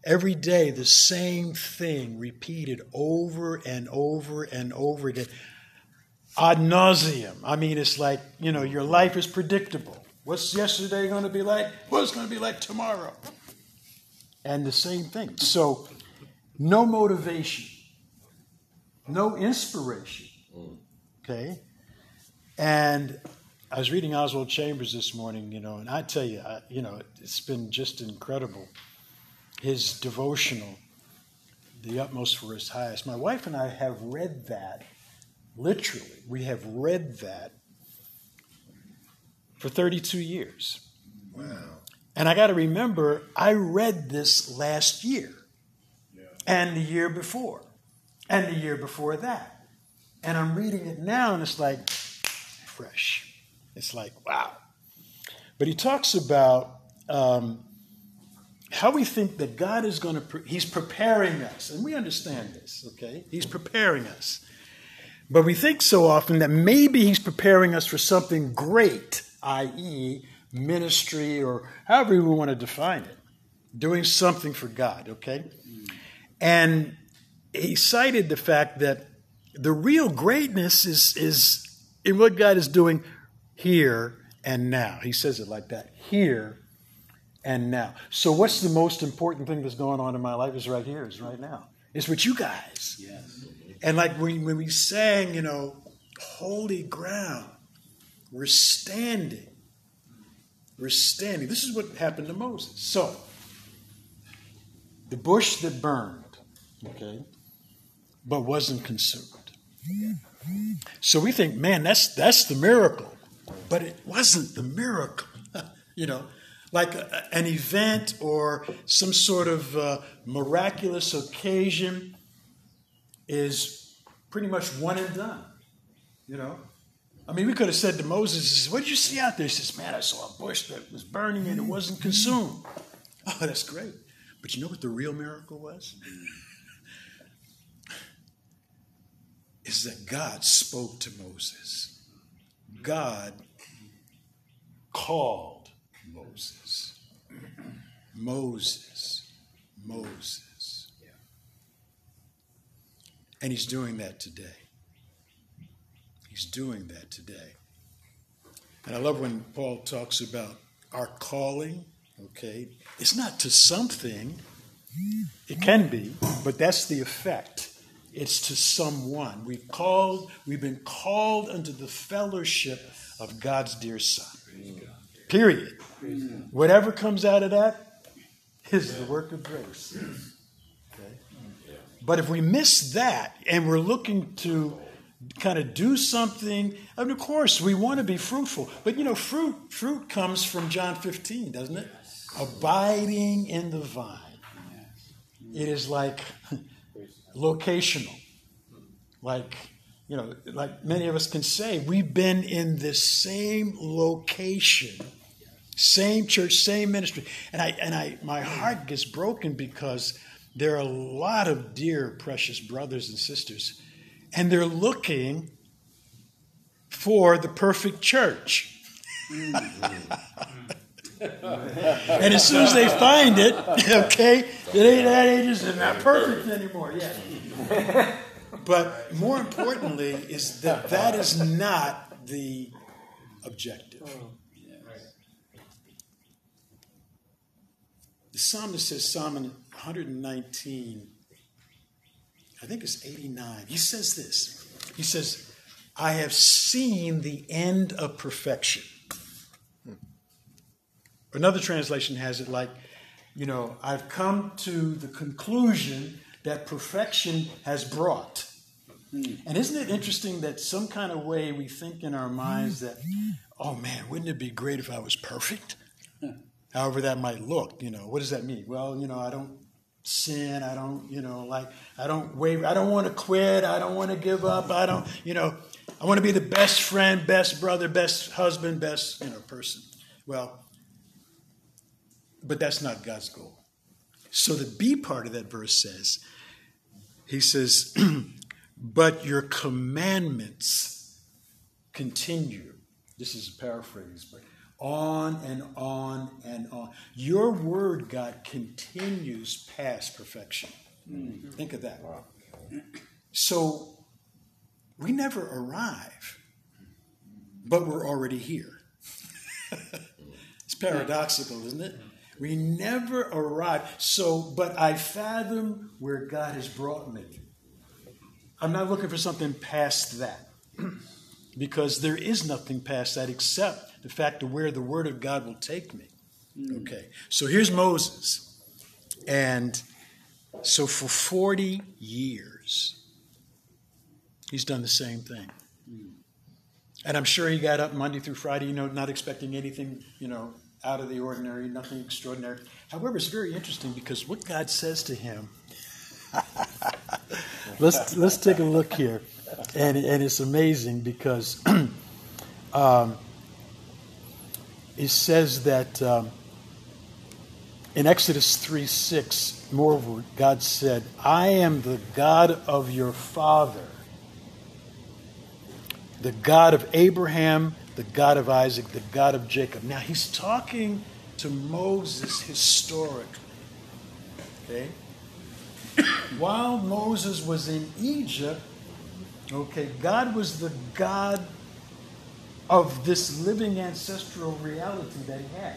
every day the same thing repeated over and over and over again ad nauseum. I mean, it's like, you know, your life is predictable. What's yesterday going to be like? What's going to be like tomorrow? And the same thing. So, no motivation, no inspiration. Mm. Okay? And I was reading Oswald Chambers this morning, you know, and I tell you, I, you know, it's been just incredible. His devotional, the utmost for his highest. My wife and I have read that, literally, we have read that for 32 years. Wow. And I got to remember, I read this last year, yeah. and the year before, and the year before that. And I'm reading it now, and it's like fresh. It's like, wow. But he talks about um, how we think that God is going to, pre- he's preparing us. And we understand this, okay? He's preparing us. But we think so often that maybe he's preparing us for something great, i.e., ministry or however we want to define it. doing something for God, okay? And he cited the fact that the real greatness is, is in what God is doing here and now. He says it like that here and now. So, what's the most important thing that's going on in my life is right here, is right now. It's with you guys. Yes. And like when, when we sang, you know, holy ground, we're standing. We're standing. This is what happened to Moses. So, the bush that burned, okay, but wasn't consumed. So we think, man, that's that's the miracle, but it wasn't the miracle. you know, like a, an event or some sort of uh, miraculous occasion is pretty much one and done. You know, I mean, we could have said to Moses, "What did you see out there?" He says, "Man, I saw a bush that was burning and it wasn't consumed." Oh, that's great. But you know what the real miracle was? is that God spoke to Moses. God called Moses. Moses. Moses. And he's doing that today. He's doing that today. And I love when Paul talks about our calling, okay? It's not to something, it can be, but that's the effect it's to someone. We've called, we've been called unto the fellowship of God's dear Son. Period. Whatever comes out of that is the work of grace. Okay? But if we miss that and we're looking to kind of do something, and of course we want to be fruitful. But you know, fruit fruit comes from John 15, doesn't it? Abiding in the vine. It is like locational. Like, you know, like many of us can say, we've been in this same location, same church, same ministry. And I and I my heart gets broken because there are a lot of dear, precious brothers and sisters, and they're looking for the perfect church. Mm-hmm. and as soon as they find it, okay, it ain't that ain't just not perfect anymore. Yeah. But more importantly, is that that is not the objective. Hmm. The psalmist says, Psalm 119, I think it's 89. He says this. He says, I have seen the end of perfection. Another translation has it like, you know, I've come to the conclusion that perfection has brought. Hmm. And isn't it interesting that some kind of way we think in our minds that, oh man, wouldn't it be great if I was perfect? However that might look, you know, what does that mean? Well, you know, I don't sin, I don't, you know, like I don't waver, I don't want to quit, I don't want to give up, I don't, you know, I want to be the best friend, best brother, best husband, best, you know, person. Well, but that's not God's goal. So the B part of that verse says, He says, but your commandments continue. This is a paraphrase, but on and on and on. Your word, God, continues past perfection. Mm-hmm. Think of that. Wow. So we never arrive, but we're already here. it's paradoxical, isn't it? We never arrive. So, but I fathom where God has brought me. I'm not looking for something past that. because there is nothing past that except the fact of where the Word of God will take me. Mm. Okay, so here's Moses. And so for 40 years, he's done the same thing. Mm. And I'm sure he got up Monday through Friday, you know, not expecting anything, you know, out of the ordinary, nothing extraordinary. However, it's very interesting because what God says to him. let's let's take a look here, and and it's amazing because um, it says that um, in Exodus three six, moreover, God said, "I am the God of your father, the God of Abraham." the God of Isaac, the God of Jacob. Now he's talking to Moses historically. Okay? While Moses was in Egypt, okay, God was the God of this living ancestral reality that he had.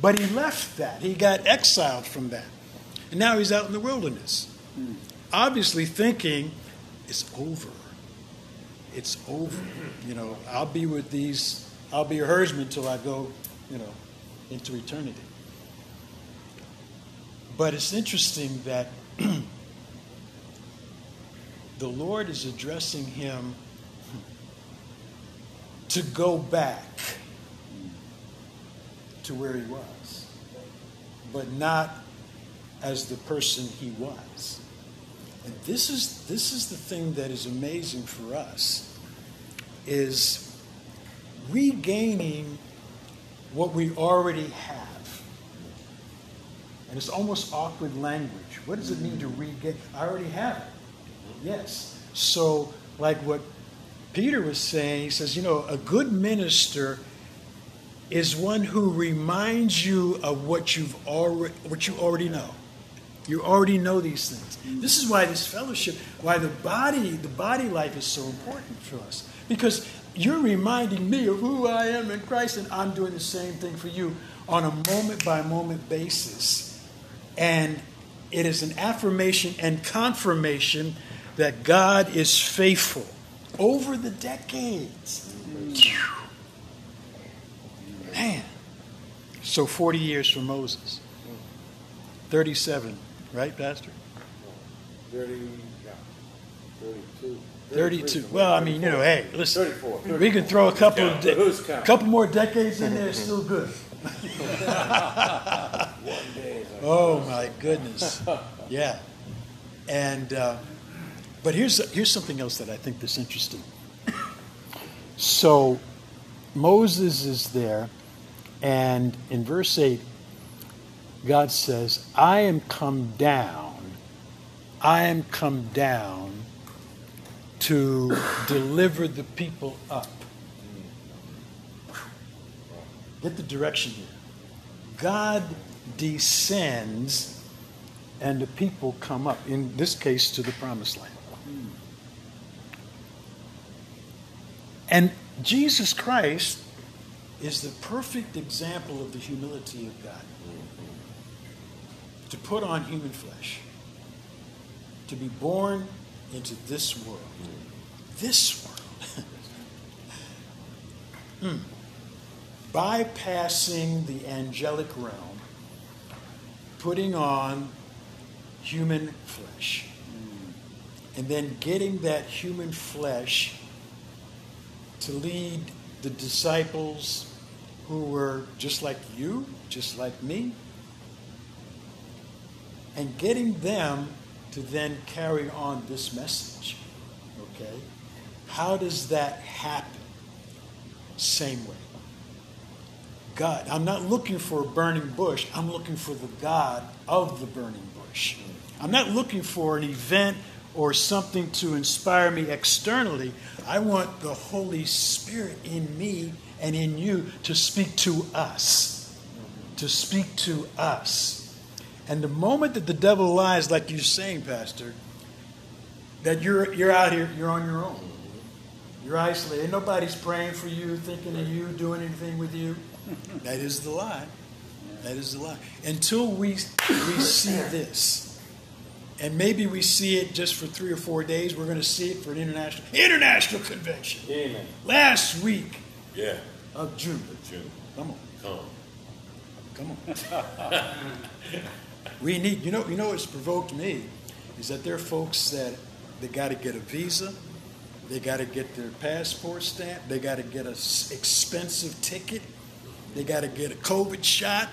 But he left that. He got exiled from that. And now he's out in the wilderness. Obviously thinking, it's over. It's over. You know, I'll be with these, I'll be a herdsman until I go, you know, into eternity. But it's interesting that the Lord is addressing him to go back to where he was, but not as the person he was. And this is this is the thing that is amazing for us is regaining what we already have. And it's almost awkward language. What does it mean to regain? I already have it. Yes. So, like what Peter was saying, he says, you know, a good minister is one who reminds you of what you've already what you already know. You already know these things. This is why this fellowship, why the body, the body life is so important for us. Because you're reminding me of who I am in Christ, and I'm doing the same thing for you on a moment by moment basis. And it is an affirmation and confirmation that God is faithful over the decades. Man. So 40 years for Moses. 37, right, Pastor? 30, 32. 32. Well, I mean, you know, hey, listen. 34. We can throw a couple of de- couple more decades in there, it's still good. oh my goodness, yeah. And uh, but here's here's something else that I think that's interesting. So Moses is there, and in verse eight, God says, "I am come down. I am come down." to deliver the people up. Get the direction here. God descends and the people come up, in this case, to the promised land. And Jesus Christ is the perfect example of the humility of God. To put on human flesh, to be born into this world. This world. hmm. Bypassing the angelic realm, putting on human flesh. And then getting that human flesh to lead the disciples who were just like you, just like me, and getting them to then carry on this message. Okay? How does that happen? Same way. God. I'm not looking for a burning bush. I'm looking for the God of the burning bush. I'm not looking for an event or something to inspire me externally. I want the Holy Spirit in me and in you to speak to us. To speak to us. And the moment that the devil lies, like you're saying, Pastor, that you're, you're out here, you're on your own. You're isolated. Nobody's praying for you, thinking of you, doing anything with you. That is the lie. That is the lie. Until we, we see this, and maybe we see it just for three or four days, we're going to see it for an international international convention. Amen. Last week Yeah, of June. June, Come on. come. Come on. we need, you know, you know what's provoked me is that there are folks that they got to get a visa, they got to get their passport stamped. they got to get an expensive ticket, they got to get a COVID shot,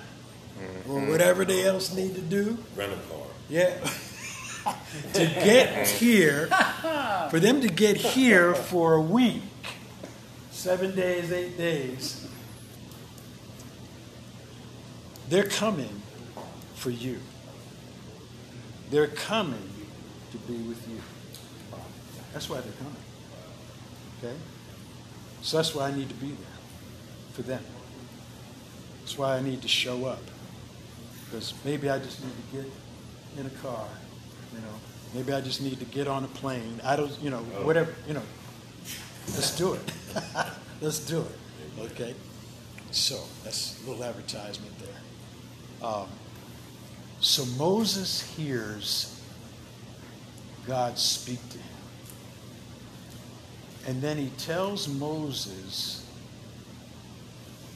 or mm-hmm. whatever they else need to do. Rent a car. Yeah. to get here, for them to get here for a week, seven days, eight days, they're coming for you. They're coming to be with you. That's why they're coming. Okay? So that's why I need to be there for them. That's why I need to show up. Because maybe I just need to get in a car. You know, maybe I just need to get on a plane. I don't, you know, whatever. You know, let's do it. let's do it. Okay. So that's a little advertisement there. Um, so Moses hears God speak to him. And then he tells Moses,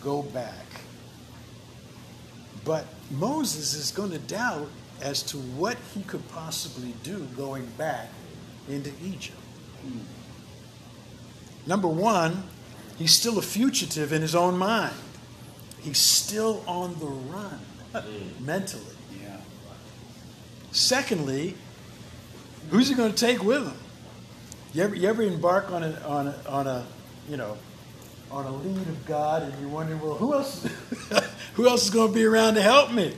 go back. But Moses is going to doubt as to what he could possibly do going back into Egypt. Number one, he's still a fugitive in his own mind. He's still on the run mm. mentally. Yeah. Secondly, who's he going to take with him? You ever, you ever embark on a, on a, on a, you know, on a lead of God, and you're wondering, well, who else, who else is going to be around to help me?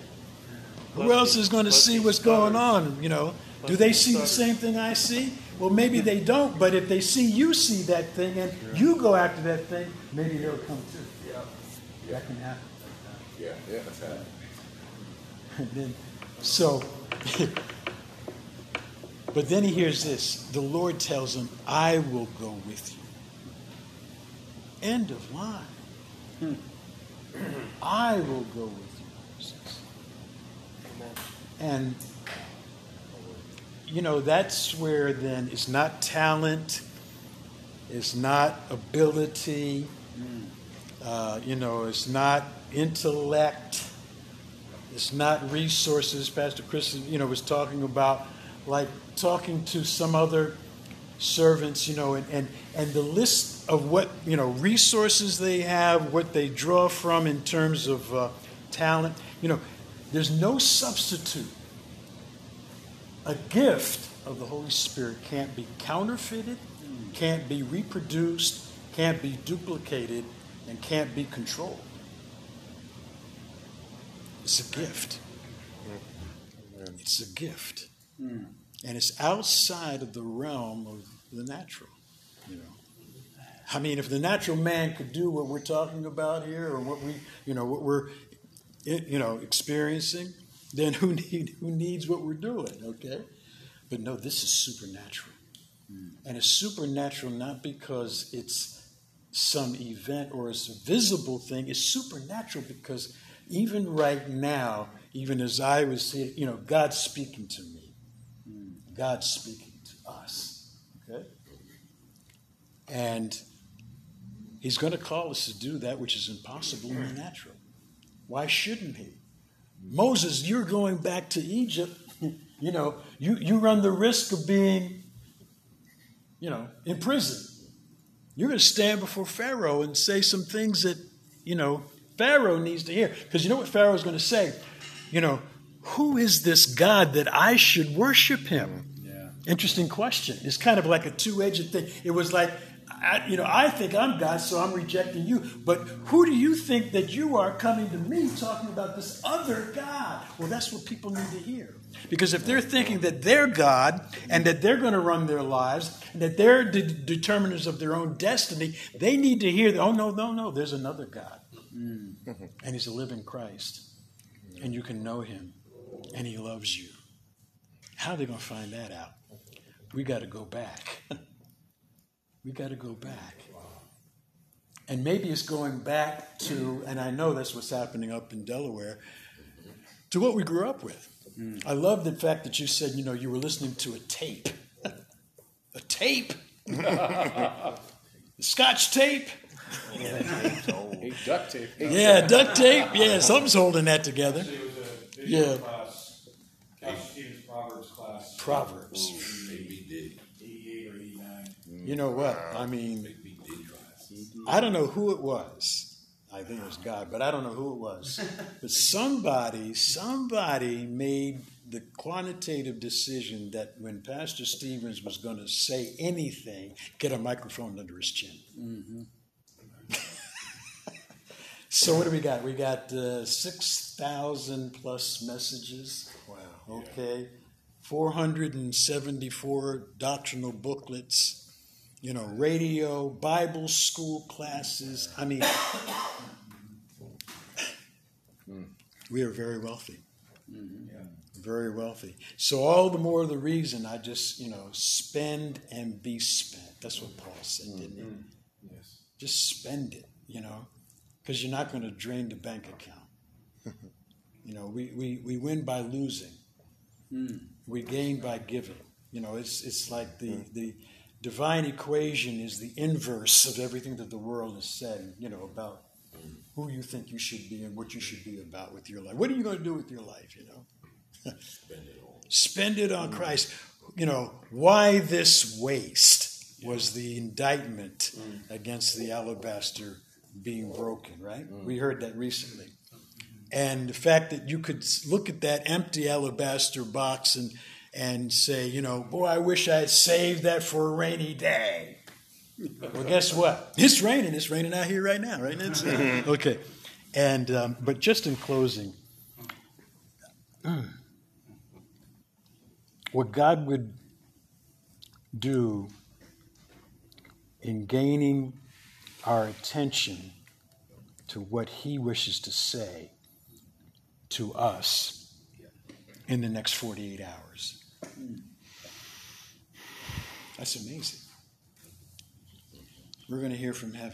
Who else is going to see what's going on? You know, do they see the same thing I see? Well, maybe they don't, but if they see you see that thing and you go after that thing, maybe they'll come too. Yeah, yeah. that can happen. Yeah, yeah. that's And then, so, but then he hears this. The Lord tells him, I will go with you. End of line. I will go with you, Moses. And, you know, that's where then it's not talent, it's not ability, uh, you know, it's not intellect. It's not resources. Pastor Chris, you know, was talking about like talking to some other servants, you know, and, and, and the list of what, you know, resources they have, what they draw from in terms of uh, talent. You know, there's no substitute. A gift of the Holy Spirit can't be counterfeited, can't be reproduced, can't be duplicated, and can't be controlled. It's a gift. It's a gift. And it's outside of the realm of the natural. You know. I mean, if the natural man could do what we're talking about here, or what we, you know, what we're, eh, you know, experiencing, then who need who needs what we're doing? Okay, but no, this is supernatural, hmm. and it's supernatural not because it's some event or it's a visible thing. It's supernatural because even right now, even as I was saying, you know, God's speaking to me. Hmm. God's speaking to us. Okay? And He's going to call us to do that which is impossible in the natural. Why shouldn't He? Moses, you're going back to Egypt. you know, you, you run the risk of being, you know, in prison. You're going to stand before Pharaoh and say some things that, you know, Pharaoh needs to hear. Because you know what Pharaoh's going to say? You know, who is this God that I should worship him? Yeah. Interesting question. It's kind of like a two edged thing. It was like, I, you know, I think I'm God, so I'm rejecting you. But who do you think that you are coming to me talking about this other God? Well, that's what people need to hear. Because if they're thinking that they're God and that they're going to run their lives and that they're the determiners of their own destiny, they need to hear that, oh, no, no, no, there's another God. Mm. And he's a living Christ. And you can know him. And he loves you. How are they going to find that out? We got to go back. we got to go back. And maybe it's going back to, and I know that's what's happening up in Delaware, to what we grew up with. Mm. I love the fact that you said, you know, you were listening to a tape. a tape? Scotch tape? Hey, duct tape. Hey, Yeah, duct tape. Yeah, something's holding that together. It was a video Yeah. class, Pastor Stevens Proverbs class, Proverbs. You know what? I mean, I don't know who it was. I think it was God, but I don't know who it was. But somebody, somebody made the quantitative decision that when Pastor Stevens was going to say anything, get a microphone under his chin. so what do we got? We got uh, six thousand plus messages. Wow. Okay, four hundred and seventy-four doctrinal booklets you know, radio, Bible school classes. I mean, we are very wealthy. Mm-hmm. Very wealthy. So all the more the reason I just, you know, spend and be spent. That's what Paul said, didn't he? Mm-hmm. Yes. Just spend it, you know, because you're not going to drain the bank account. you know, we, we, we win by losing. Mm. We gain by giving. You know, it's it's like the mm. the divine equation is the inverse of everything that the world has said. You know about who you think you should be and what you should be about with your life. What are you going to do with your life? You know, spend it on Christ. You know, why this waste was the indictment against the alabaster being broken. Right? We heard that recently. And the fact that you could look at that empty alabaster box and and say, you know, boy, I wish I had saved that for a rainy day. Well, guess what? It's raining. It's raining out here right now, right? It's, okay. And um, but just in closing, what God would do in gaining our attention to what He wishes to say to us in the next 48 hours. That's amazing. We're going to hear from heaven.